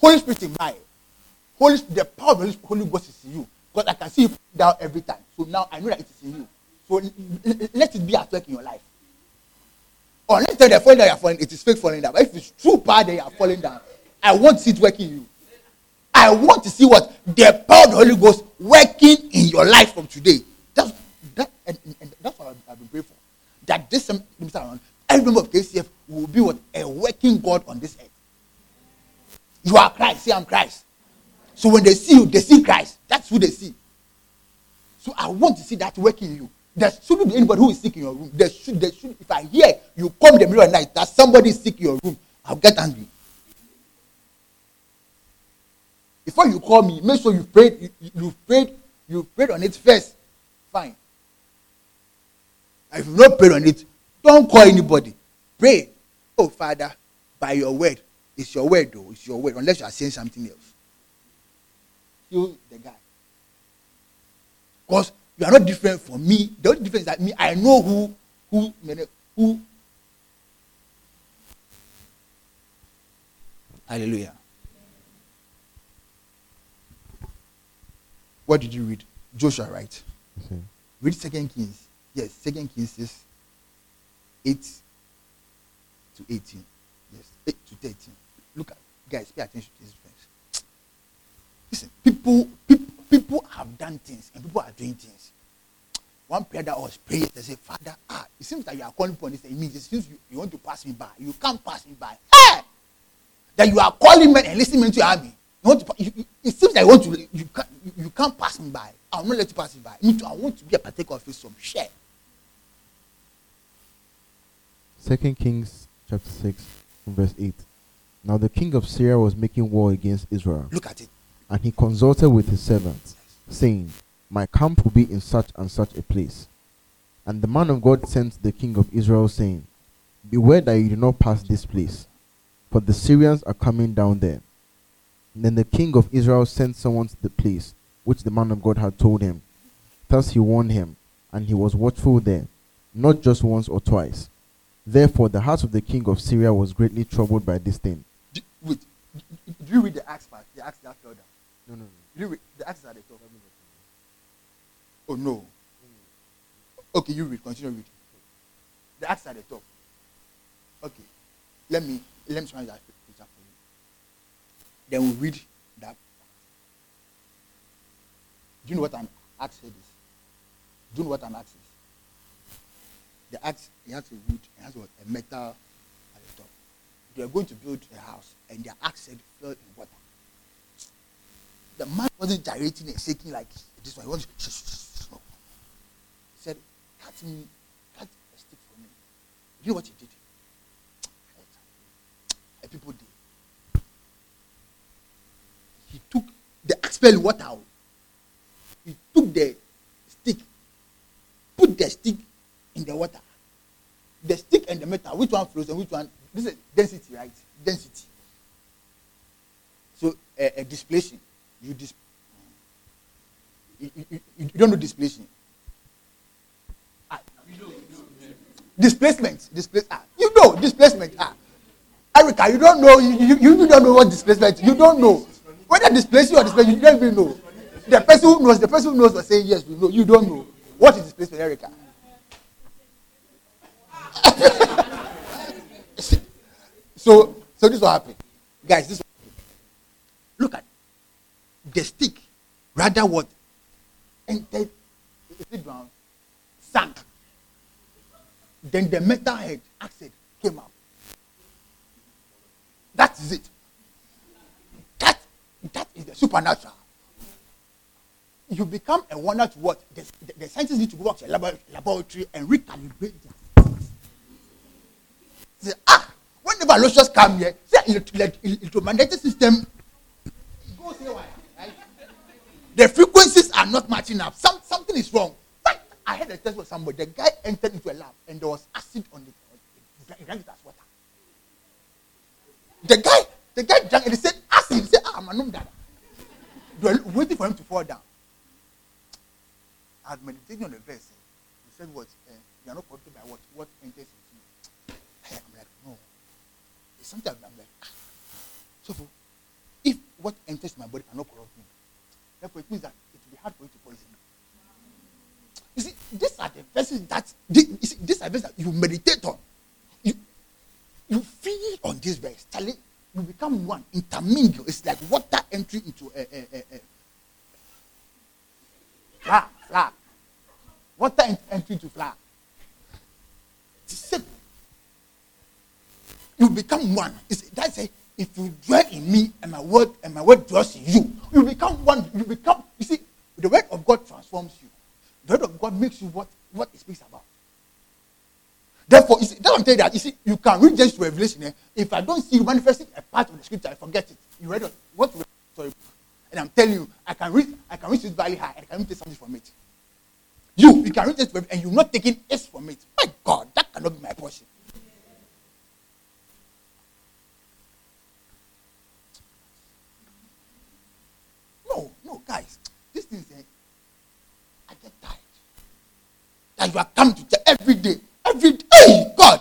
Holy Spirit in mind. Holy the power of the Holy, Ghost is in you. Because I can see it down every time. So now I know that it is in you. So let it be at work in your life. Unless they're falling down, you're falling, it is fake falling down. But if it's true power, then you are falling down. I want to see it working in you. I want to see what the power of the Holy Ghost working in your life from today. That's that, and, and that's what I've, been praying for. That this semester around, every member of KCF will be what a working God on this earth. You are Christ. Say I'm Christ. So when they see you, they see Christ. That's who they see. So I want to see that working in you. There shouldn't be anybody who is sick in your room. There should, there should. If I hear you come the middle the night that somebody is sick in your room, I'll get angry. Before you call me, make sure you prayed. You, you- prayed. You prayed on it first. Fine. And if you not prayed on it, don't call anybody. Pray. Oh Father, by your word, it's your word though. It's your word. Unless you are saying something else. You the guy. Because you are not different from me. The only difference is that me, I know who who who. Hallelujah. What did you read? Joshua, right? Okay. Read Second Kings. Yes, Second Kings is eight to eighteen. Yes, eight to thirteen. Look at guys, pay attention to this verse. Listen, people, people, people have done things and people are doing things. One prayer that I was praying, they say, Father, ah, it seems that you are calling upon this. It means it seems you, you want to pass me by. You can't pass me by. Hey! That you are calling men and listening to your army. Want to, you, it seems that you want to, you can't, you, can't pass me by. I will not let you pass me by. Me too, I want to be a partaker of some share. Second Kings chapter 6 verse 8. Now the king of Syria was making war against Israel, Look at it. and he consulted with his servants, saying, My camp will be in such and such a place. And the man of God sent the king of Israel, saying, Beware that you do not pass this place, for the Syrians are coming down there. Then the king of Israel sent someone to the place which the man of God had told him. Thus he warned him, and he was watchful there, not just once or twice. Therefore the heart of the king of Syria was greatly troubled by this thing. Do, wait, do, do you read the Acts part? The axe that fell down. No, no, no. Do you read the axe at the top? Oh no. Okay, you read. Continue reading. The axe at the top. Okay. Let me let me try that picture for you. Then we read that. Do you know what an axe is? Do you know what an axe is? The axe it has a wood, it has a metal at the top. They are going to build a house, and their axe fell in water. The man wasn't gyrating and shaking like this one. He wanted to He said, Cut me, cut a stick for me. Do you know what he did? And people did. He took the in water. He took the stick, put the stick in the water. The stick and the metal, which one flows and which one? This is density, right? Density. So a, a displacement, you, dis- you, you, you, don't know displacement. Ah, displacement, displace. Ah, you know displacement. Ah, Erica, you don't know. You, you, you don't know what displacement. You don't know whether displacing or displacement. You don't even know. The person who knows, the person who knows was saying yes. We know. You don't know what is displacement, Erica. so, so this will happen, guys. This look at the stick. Rather, what entered the ground, sank. Then the metal head, acid, came out. That is it. That, that is the supernatural. You become a wonder to what? The, the, the scientists need to go back to labor, laboratory and recalibrate their Say, ah, whenever Lucius come here, say ele- ele- electromagnetic system goes haywire? The frequencies are not matching up. Some, something is wrong. But I had a test with somebody. The guy entered into a lab and there was acid on it. He drank it as water. The guy, the guy drank and he said, acid. He said, ah, I'm a numb They were waiting for him to fall down. I had meditating on the verse. He said, what? Uh, you are not corrupted by what? What enters into you. I'm like, no. Something I'm like, ah. So, if what enters my body cannot corrupt me, therefore it means that it will be hard for you to poison me. You see, these are the verses that the- you see, these are verses that you meditate on. You you feed on this verse. Charlie, you become one, intermingle. It's like water entering into a, a, a, a flour, flour. Water en- entering into flour. It's simple. You become one. It's, that's a, if you dwell in me and my word and my word dwells in you, you become one. You become. You see, the word of God transforms you. The word of God makes you what what it speaks about. Therefore, you see, that's what I'm telling you that you see, you can read Genesis Revelation. Eh? If I don't see you manifesting a part of the scripture, I forget it. You read it. What read. And I'm telling you, I can read, I can read it very high, and I can take something from it. You, you can read it, and you're not taking S from it. My God, that cannot be my portion. No, no, guys, this thing eh, I get tired. That you are coming to church every day, every day. Hey, God.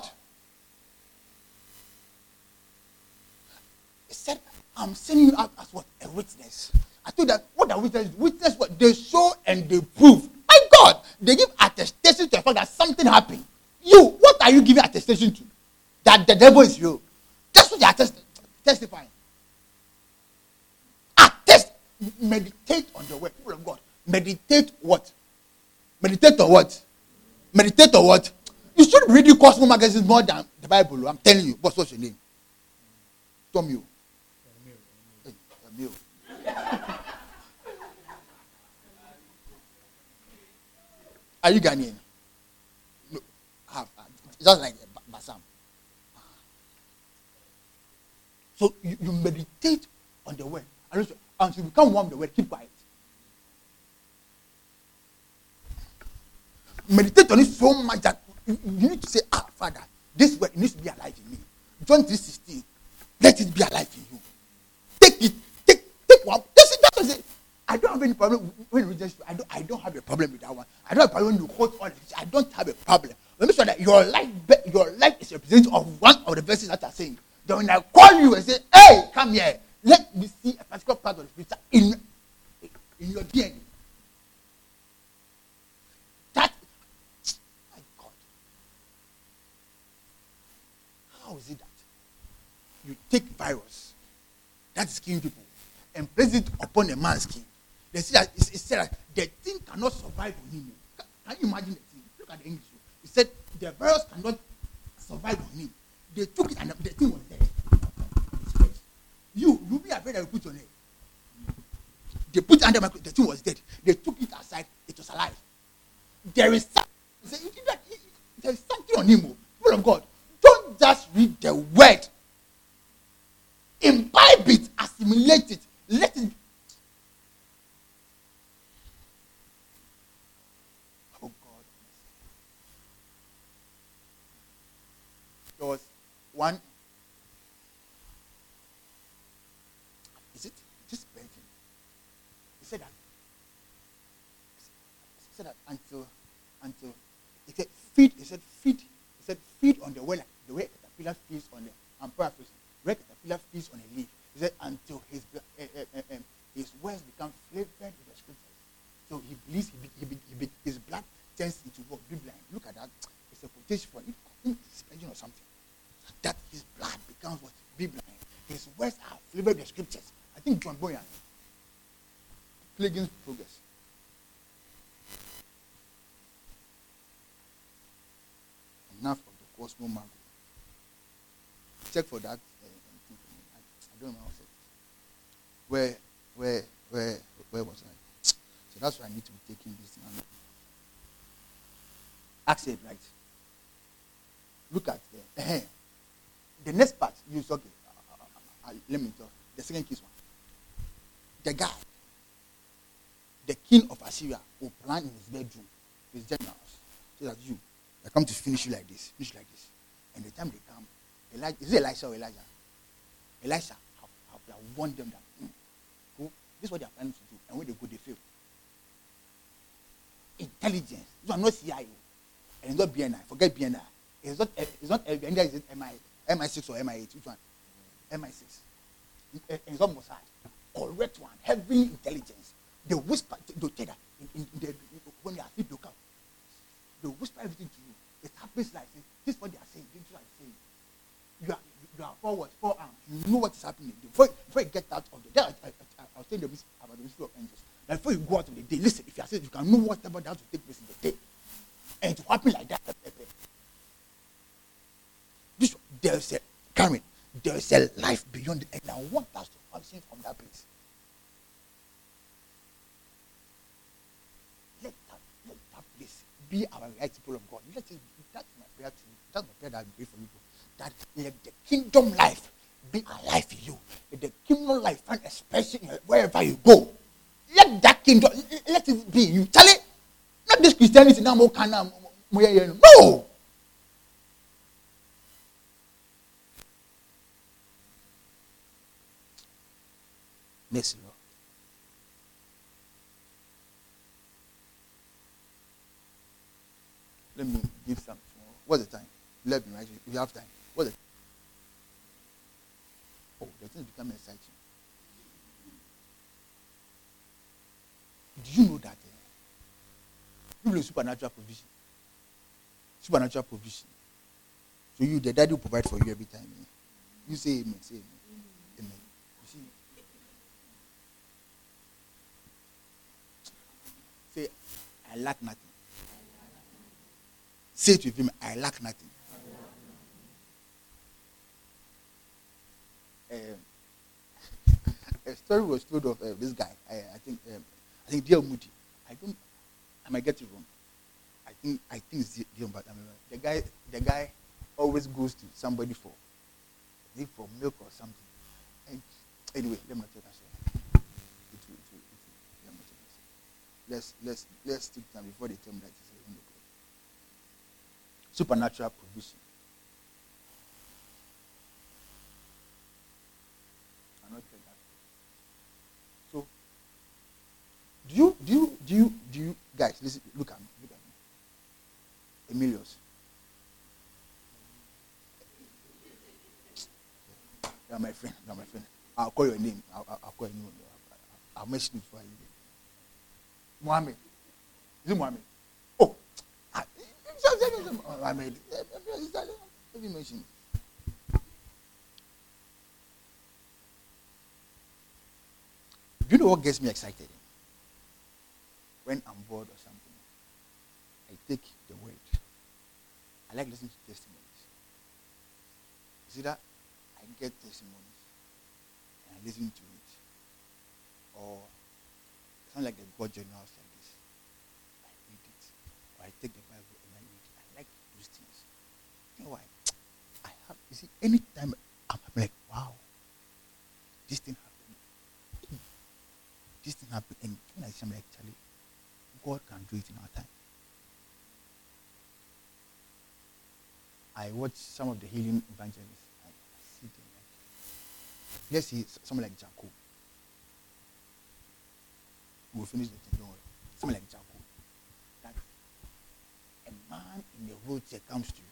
He said, I'm sending you out as what? A witness. I told that what a witness. Witness what? They show and they prove. My God, they give attestation to the fact that something happened. You, what are you giving attestation to? That the devil is real. That's what they are test- testifying. Attest. meditate on the word. People of God, meditate what? Meditate on what? Meditate on what? You should read Cosmo magazine more than the Bible. I'm telling you. What's, what's your name? Tommy. Hey, Emil. Are you Ghanaian? No. Half. uh, Just like Basam. So you, you meditate on the word. And you become warm the word, keep quiet. Meditate on it so much that you, need to say, Ah, Father, this word needs to be alive in me. John 3.16, let it be alive in you. Take it, take, take one. That's it, that's what I don't have any problem you just I don't I don't have a problem with that one. I don't have a problem when you quote all. I don't have a problem. Let me show that your life your life is a of one of the verses that are saying. Then when I call you and say, Where, where, where, was I? So that's why I need to be taking this now. It right. Look at the, uh, the next part. You okay. Uh, uh, uh, let me tell. The second case one. The guy, the king of Assyria, will plan in his bedroom his generals so that you, they come to finish you like this, finish like this. And the time they come, Elijah, is it Elisha or Elijah? Elisha have, have, have warned them that, this is what they are planning to do. And when they go, they fail. Intelligence. These are not CIA. And it's not BNI. Forget BNI. It's not, it's not FBI. It's MI, MI6 or MI8. Which one? MI6. And it's not Mossad. Correct one. Heavy intelligence. They whisper, they tell that in, in, in when they are asleep, they come. They whisper everything to you. It happens like this. This is what they are saying. This is what they are saying. You are, you are forward, forearm. You know what is happening. Before, before you get out of the day, I, I, I, I was telling about the mystery of angels. That before you go out of the day, listen, if you are saying you can know whatever that will take place in the day. And it will happen like that. This, there's a, Karen, there's a life beyond it. And I want us to function from that place. Let that, let that place be our right people of God. Let it, that's my prayer to you. That's my prayer that I pray for you. That let the kingdom life be alive in you. Let the kingdom life find expression wherever you go. Let that kingdom, let it be you. Tell it, not this Christianity now, no. Next, Lord. Let me give some. What's the time? 11, right? We have time. What's the Oh, the thing is becoming exciting. Do you know that you believe supernatural provision? Supernatural provision. So you, the daddy will provide for you every time. eh? You say amen. Say amen. Amen. You see, Say, I lack nothing. Say to him, I lack nothing. Um, a story was told of uh, this guy. I, I think, um, I think dear Moody. I don't. I might get it wrong. I think, I think it's dear, but I mean, the guy, the guy, always goes to somebody for, for milk or something. And anyway, let me not tell that story. Let's let's let's stick time before they tell me that it's a. Supernatural provision. I'll not tell that. So, do you do you do you do you guys listen? Look at me. Look at me. Emilius. You are my friend. You are my friend. I'll call your name. I'll, I'll, call your name. I'll, I'll mention it for you. Mohammed. Is it Mohammed? Oh. Ah, I- Mohammed. Let me mention. Do you know what gets me excited? When I'm bored or something, I take the word. I like listening to testimonies. You see that? I get testimonies and I listen to it. Or something like the God journals like this. I read it. Or I take the Bible and I read it. I like those things. You know why? I have, you see, anytime I'm, I'm like, wow, this thing happened. This thing happened. And when I see, I'm like, Charlie, God can do it in our time. I watch some of the healing evangelists. I see them. Let's see someone like Jacob. We'll finish the thing. Someone like Jacob. That a man in the wheelchair comes to you.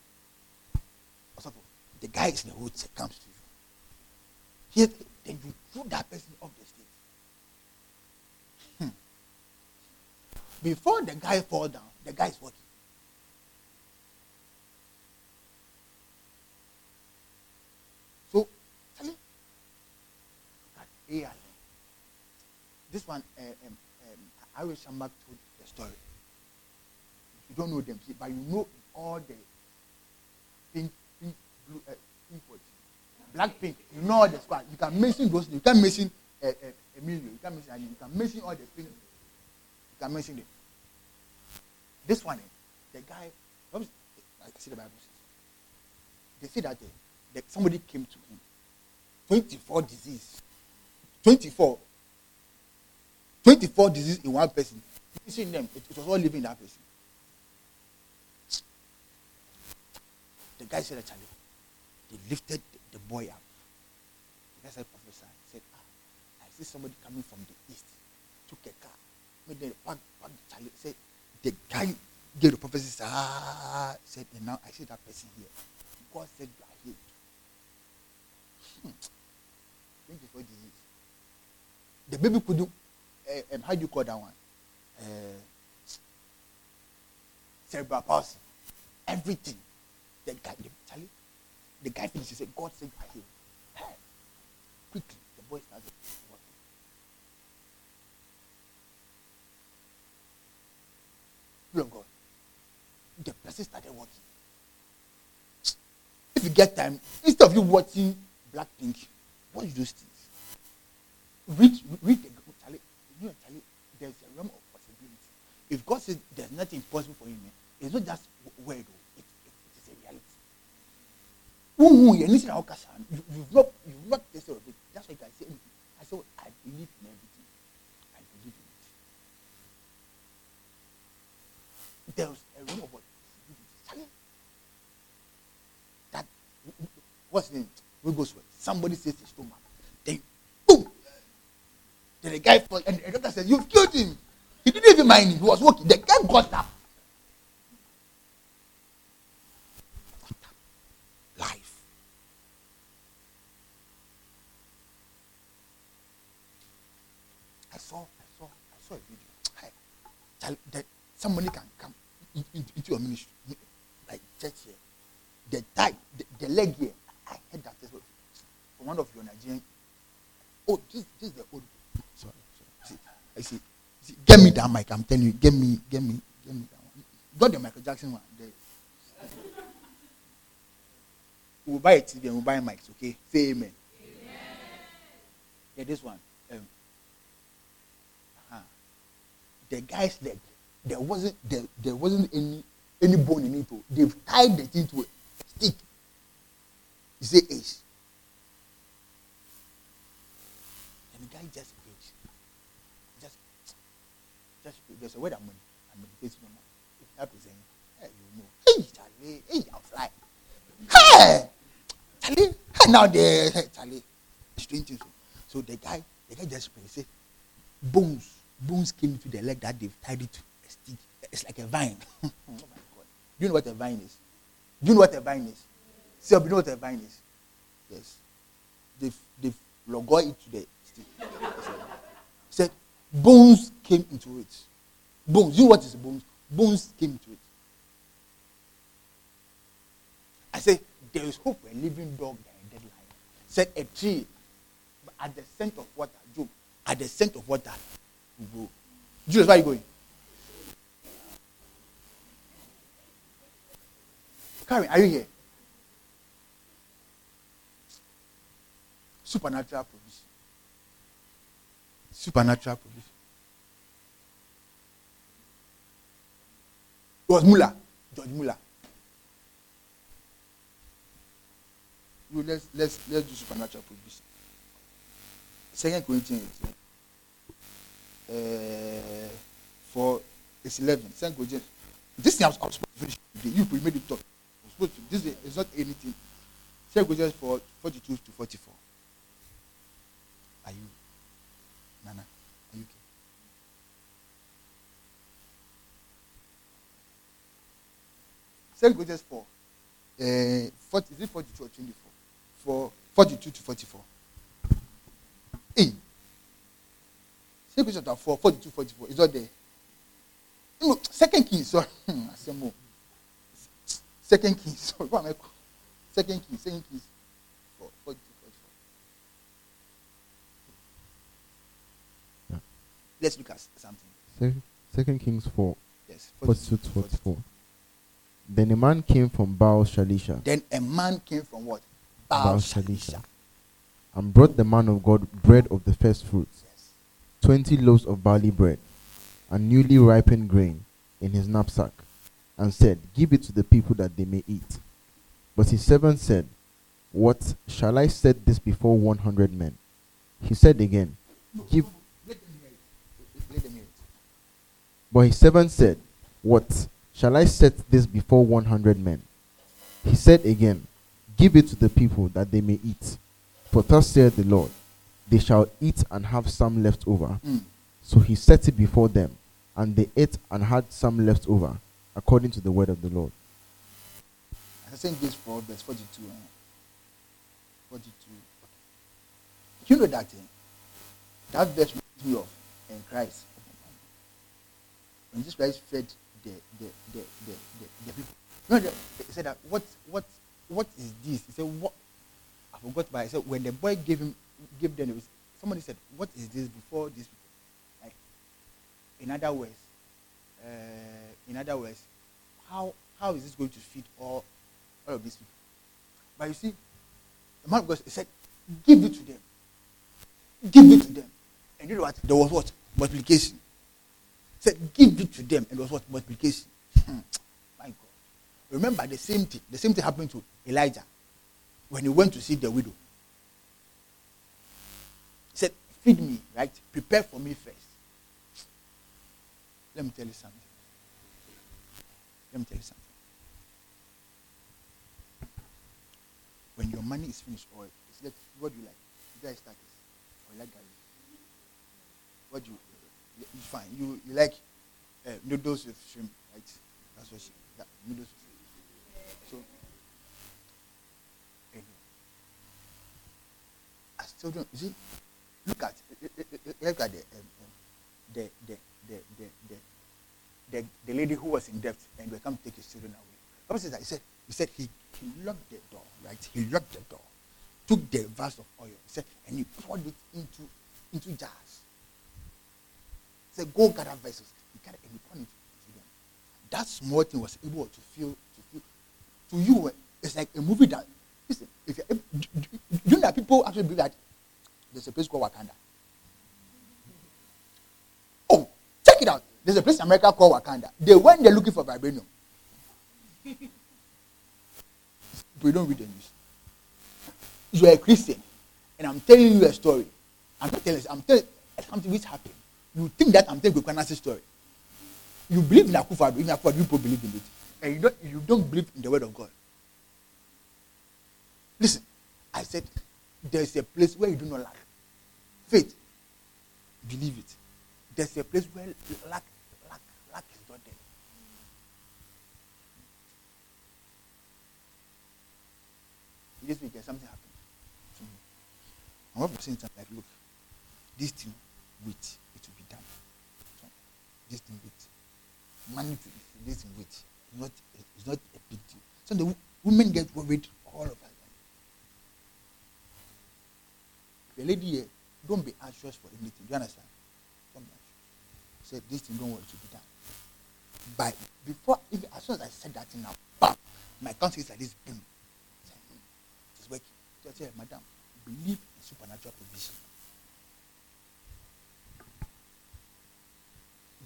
The guy in the wheelchair comes to you. Here, then you throw that person off the stage. Hmm. Before the guy fall down, the guy is walking. So, look at AI. This one, uh, um, um, Irish Shambak told the story. You don't know them, but you know all the pink, pink, blue, uh, pink? Blackpink. You know all the squad. You can mention those. You can mention uh, uh, Emilio. You can mention. You can mention all the pink. You can mention them. This one, eh, the guy. I see the Bible. They say that, uh, that somebody came to him. 24 disease. 24. 24 disease in one person. You see them, it, it was all living in that person. The guy said, Charlie, they lifted the, the boy up. The guy said, Professor, he said, ah, I see somebody coming from the east, took a made them park, park Charlie. Said, the guy gave the prophecy, said, ah, said, and now I see that person here. God said, you are healed. Hmm. 24 disease. The baby could do, uh, um, how do you call that one? Uh, cerebral palsy. Everything. The guy, the, Charlie, the guy finished, he said, God said, you are healed. Hey. Quickly, the boy started Of God. The person started walking. If you get time, instead of you watching Blackpink, watch those things. Read, read the Charlie, you know, Charlie, there's a realm of possibility. If God says there's nothing possible for him, eh, it's not just word, oh, it, it, it is a reality. Ooh, you listen to you, you've not, you've not tasted of it. That's why you can say anything. I said, I believe in everything. I believe in it. was a realm of? Charlie, that what's the name? Well. Somebody says his stomach. Then boom. Then the guy falls and the doctor says, You've killed him. He didn't even mind him. He was walking. The guy got up. Life. I saw, I saw, I saw a video. Hi. That somebody can into your ministry, like church here the thigh, the, the leg here. I heard that as well from one of your Nigerian. Oh, this, this is the old. Sorry, sorry. See, I see. See, get me that mic. I'm telling you, get me, get me, get me that one. Got the Michael Jackson one. There. We'll buy a TV and we'll buy mics, okay? Say amen. amen. Yeah, this one. Um, uh-huh. The guy's leg, there wasn't there, there wasn't any any bone in it. They've tied the thing to a stick. You say ace. And the guy just preached. Just, just there's a word I'm, I'm meditating on. If that is saying, hey, you know, hey, Charlie, hey, I'll fly. Hey, Charlie, hey, now the hey, Charlie, strange things. So the guy, the guy just prayed. He said, bones, bones came to the leg that they've tied it to. It's like a vine. oh my God. Do you know what a vine is? Do you know what a vine is? See, oh, you know what a vine is? Yes. They've, they've it to the stick. Said, bones came into it. Bones. You know what is bones? Bones came into it. I say, there is hope for a living dog than a dead lion. Said a tree, at the scent of water, Job, at the scent of water, you go. Julius, where are you going? Karen, are you here? Supernatural provision. Supernatural provision. It was Muller, George Muller. You let's let's let's do supernatural provision. Second Corinthians uh, for it's eleven. Second Corinthians. This thing I was, I was supposed to finish today. You made it talk. Supposed to. This is not anything. Second Corinthians for forty-two to forty-four. Are you, Nana? Are you okay? Second Corinthians four. Uh, 40, is it 42 or 24? For 42 to 44. Hey. Second Corinthians chapter 4, 42, 44. It's not there. No, second Kings, sorry. I said more. Second Kings. What am I Second Kings, second Kings 4, 42, 44. Yeah. Let's look at something. Second, Second Kings 4, Yes. 42 to 44. Then a man came from Baal Shalisha Then a man came from what? Baal Baal Shalisha. Shalisha. and brought the man of God bread of the first fruits, Yes. twenty loaves of barley bread, and newly ripened grain in his knapsack, and said, Give it to the people that they may eat. But his servant said, What shall I set this before one hundred men? He said again, Give Let them hear it. Let them hear it. But his servant said, What? Shall I set this before one hundred men? He said again, Give it to the people that they may eat. For thus saith the Lord, They shall eat and have some left over. Mm. So he set it before them, and they ate and had some left over, according to the word of the Lord. I saying this for verse 42. Uh, 42. You know that thing? That verse reminds me of in Christ. When Jesus Christ fed the, the, the, the, the, the people. You know, he said that, what, what, what is this? He said, what? I forgot, but he said, when the boy gave him, gave them, was, somebody said, what is this before this? Like, in other words, uh, in other words, how, how is this going to feed all, all of these people? But you see, the man of God said, give it to them. Give it to them. And you know what? There was what? Multiplication. He said, give it to them. And there was what? Multiplication. Hmm. My God. Remember the same thing. The same thing happened to Elijah when he went to see the widow. He said, feed me, right? Prepare for me first. Let me tell you something. Let me tell you something. When your money is finished, or it's like, what do you like? You guys this. Or you like garlic? What do you? It's fine. You you like uh, noodles with shrimp, right? That's what she. That, noodles with shrimp. So, anyway, as children, you see, look at look at the um, um, the, the, the, the, the, the, the lady who was in debt and will come take his children away. Bible says that he said he said he, he locked the door, right? He locked the door, took the vase of oil, he said, and he poured it into into jars. He said, go gather vessels. He got and he poured it into them. That small thing was able to feel, to feel, to you, eh, it's like a movie that, listen, if you, do you know that people actually believe that there's a place called Wakanda? Oh, check it out. There's a place in America called Wakanda. They went there looking for vibranium. we don't read the news. You're a Christian, and I'm telling you a story. I'm not telling you, I'm telling something which happened. You think that I'm telling you a story. You believe in Akufo-Addo, in Akufo-Addo, you people believe in it. And you don't, you don't believe in the word of God. Listen, I said, there's a place where you do not lack. Faith. Believe it. There's a place where lack is not there. This weekend, something happened to me. I want to say something like, look, this thing, wait, it will be done. So, this thing, wait. Money this thing, wait. It's not, it's not a big deal. So the women get worried all of us. The lady here, don't be anxious for anything. Do you understand? Don't be anxious. Say, this thing don't worry, it will be done. But before, even as soon as I said that thing now, bam, my conscience is like this, boom. Just say, madam, believe in supernatural provision.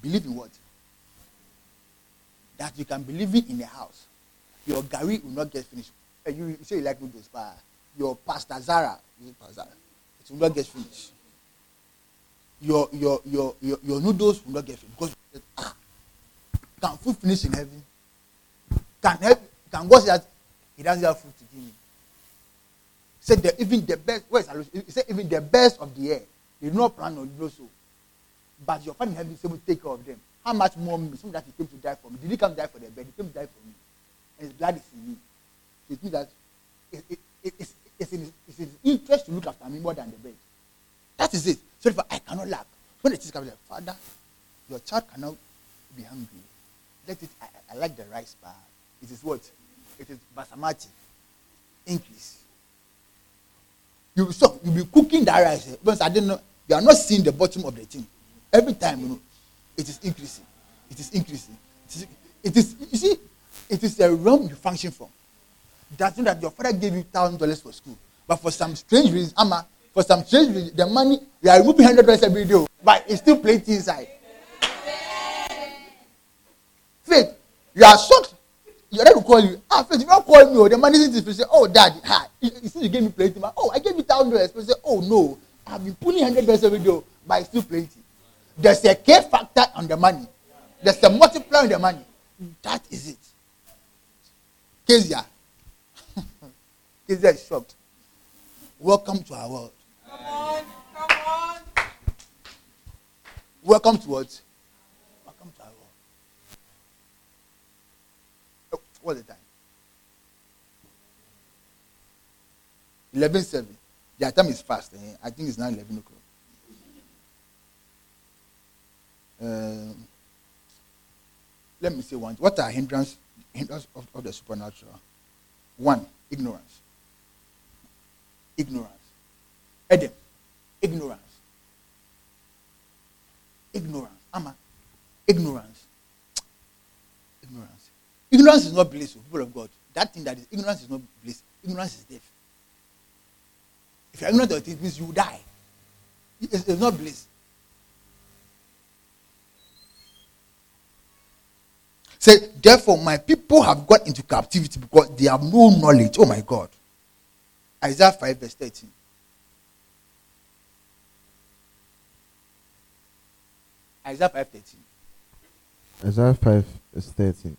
Believe in what? That you can believe it in the house. Your gari will not get finished. Uh, you, say you like noodles, but your pasta Zara, it will not get finished. Your your your your, your noodles will not get finished because ah, can food finish in heaven? Can help, can God say that He doesn't have food to give me? Said even the best. Where is He said even the best of the air. He did not plan on doing so. But your father in heaven is able to take care of them. How much more me? Some that he came to die for me. Did he come to die for the bed? He came to die for me. And his blood is in me. So it means that it, it, it, it's, it's, in his, it's in his interest to look after me more than the bed. That is it. So if I cannot lack. When the teacher comes, like, Father, your child cannot be hungry. Let it. I, I like the rice bar. It is what? It is basmati. Increase. You so you'll be cooking that rice. Eh? Because I didn't know you are not seeing the bottom of the thing. Every time, you know, it is increasing. It is increasing. It is, it is you see, it is the realm you function from. That's not that your father gave you thousand dollars for school, but for some strange reason, ah, Ama, for some strange reason, the money you are removing hundred dollars every day, oh, but it's still plenty inside. Faith, you are shocked. Your dad will call you. Ah, Faith, you don't call me. Oh, the money isn't this. Say, oh, dad, ha, you, you see, you gave me plenty. Oh, I gave you thousand dollars. Say, oh no, I've been pulling hundred dollars every day, but it's still plenty. There's a K factor on the money. There's a multiplier on the money. That is it. Kezia. Kezia is shocked. Welcome to our world. Come on, come on. Welcome to what? What's the time? 11 7. Their time is fast. Eh? I think it's now 11 o'clock. Um, let me say one. What are hindrance, hindrance of, of the supernatural? One, ignorance. Ignorance. Adam, ignorance. Ignorance. Ama, ignorance. Ignorance. Is not bliss, oh, people of God. That thing that is ignorance is not bliss. Ignorance is death. If you're ignorant of it, it means you die. It's, it's not bliss. Say, therefore, my people have got into captivity because they have no knowledge. Oh my God. Isaiah 5, verse 13. Isaiah 5, 13. Isaiah 5 verse 13.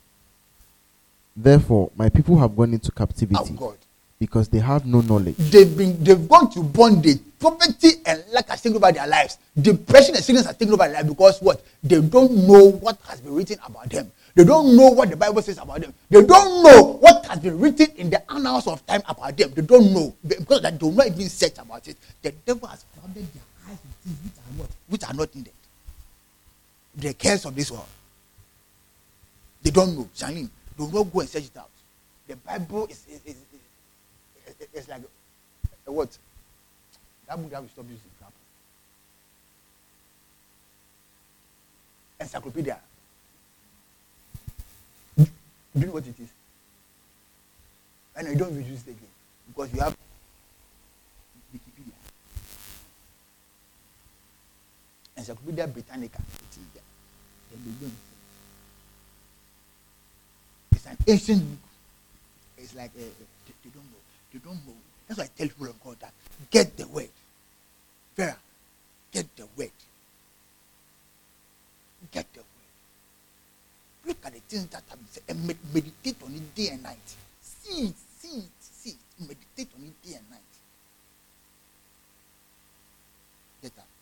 Therefore, my people have gone into captivity God. because they have no knowledge. They've been they've gone to bondage. Poverty and lack has taken over their lives. Depression and sickness has taken over their life because what? They don't know what has been written about them. They don't know what the Bible says about them. They don't know what has been written in the annals of time about them. They don't know. Because they do not even search about it. The devil has flooded their eyes with things which are what? Which are not needed. The cares of this world. They don't know. Charlene, do not go and search it out. The Bible is, is, is, is, is like a what? That book that we stop using. Crap. encyclopedia. Do you know what it is? And you don't use it again because you have Wikipedia. Encyclopedia Britannica. It is there. It's an ancient book. It's like uh, they, don't know. They don't know. That's why I tell people of God that get the word. Vera, get the word. Get the word. Look at the things that have been said and meditate on it day and night. See it, see it, see it. Meditate on it day and night. Get that.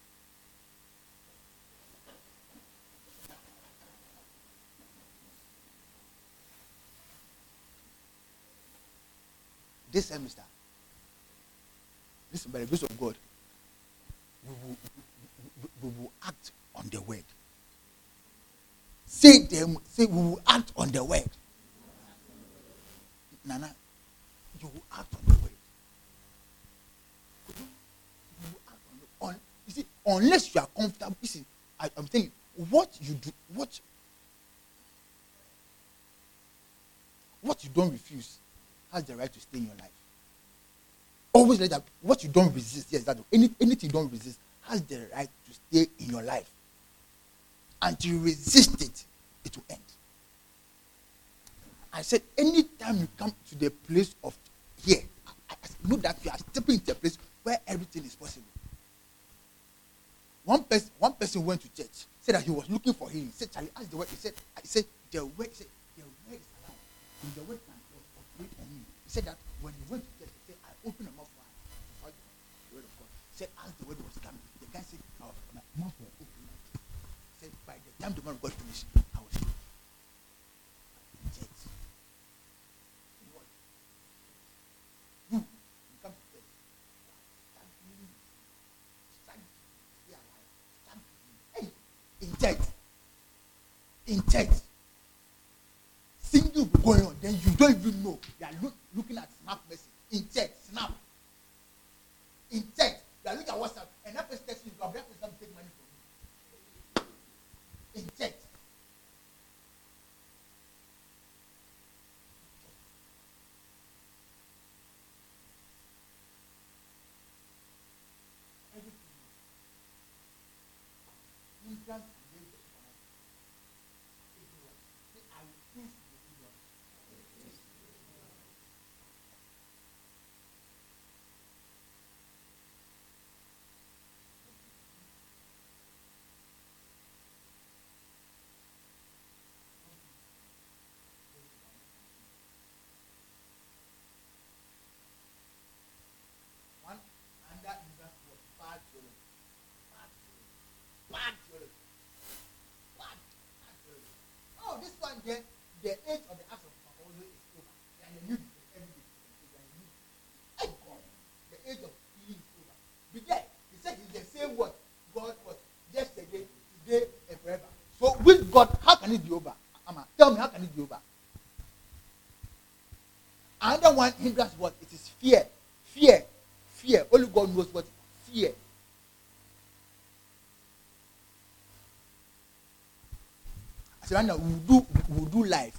This semester, listen, by the grace of God, we will, we, will act on the word. Say them, say we will act on the word. Nana, you will act on the word. You will act on the on, you see, unless you are comfortable, you see, I, I'm telling you, what you do, what what you don't refuse has the right to stay in your life. Always like that. What you don't resist, yes, that any, anything you don't resist has the right to stay in your life. Until you resist it, it will end. I said, anytime you come to the place of here, I, I know that you are stepping into a place where everything is possible. One person, one person went to church, said that he was looking for healing. He said, Charlie, ask the word. He said, I said, the word, he said, the word is alive. The word can operate on me. He said that when he went to church, he said, I opened my mouth wide. fight The word of God. Said, as the word was coming, the guy said, oh, my mouth was open. Said, by the time the man God finished, I was healed. In church. In church. In church. Single going on, then you don't even know. You are look, looking at snap message. In church, snap. In church, you are looking at WhatsApp, and that person texts you, you are that person take money from you. In church. Hindrance and danger supernatural. Ignorance. Say, I refuse to be ignorant. One under hindrance was bad theology. Bad theology. Bad theology. Bad, bad theology. Oh, this one there, the age of the acts of Apollo is over. They are the new every day. They are the new. Hey God, the age of healing is over. Be there. He said he's the same word. God was yesterday, today, and forever. So with God, how can it be over? Ama, tell me, how can it be over? Another one hindrance what? It is fear. Fear. Fear. Only God knows what fear. I said, right now, we'll do, we'll do life.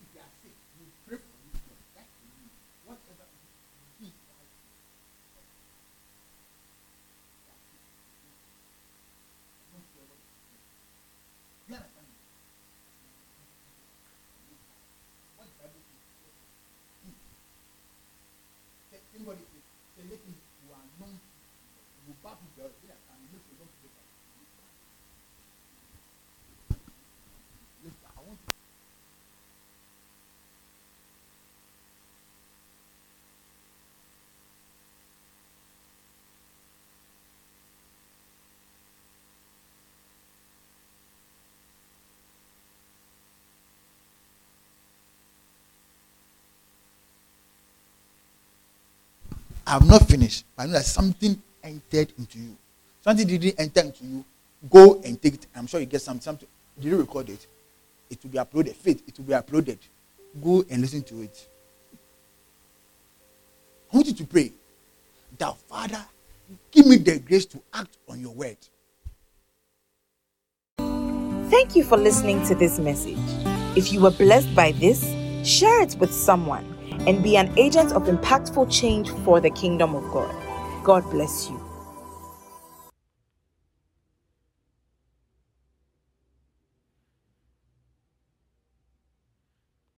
If you are sick, we'll pray for you. That's the need. Whatever it is, we'll do it right. You understand me? What the Bible says. Say, Anybody say, say, let me, you are known, you will back with your, yeah, and you make your own paper. Listen, I want to I'm not finished. I know that something entered into you. Something didn't enter into you. Go and take it. I'm sure you get some something. Did you record it? It will be uploaded. Faith, it will be uploaded. Go and listen to it. I want you to pray that Father, give me the grace to act on your word. Thank you for listening to this message. If you were blessed by this, share it with someone and be an agent of impactful change for the kingdom of God. God bless you.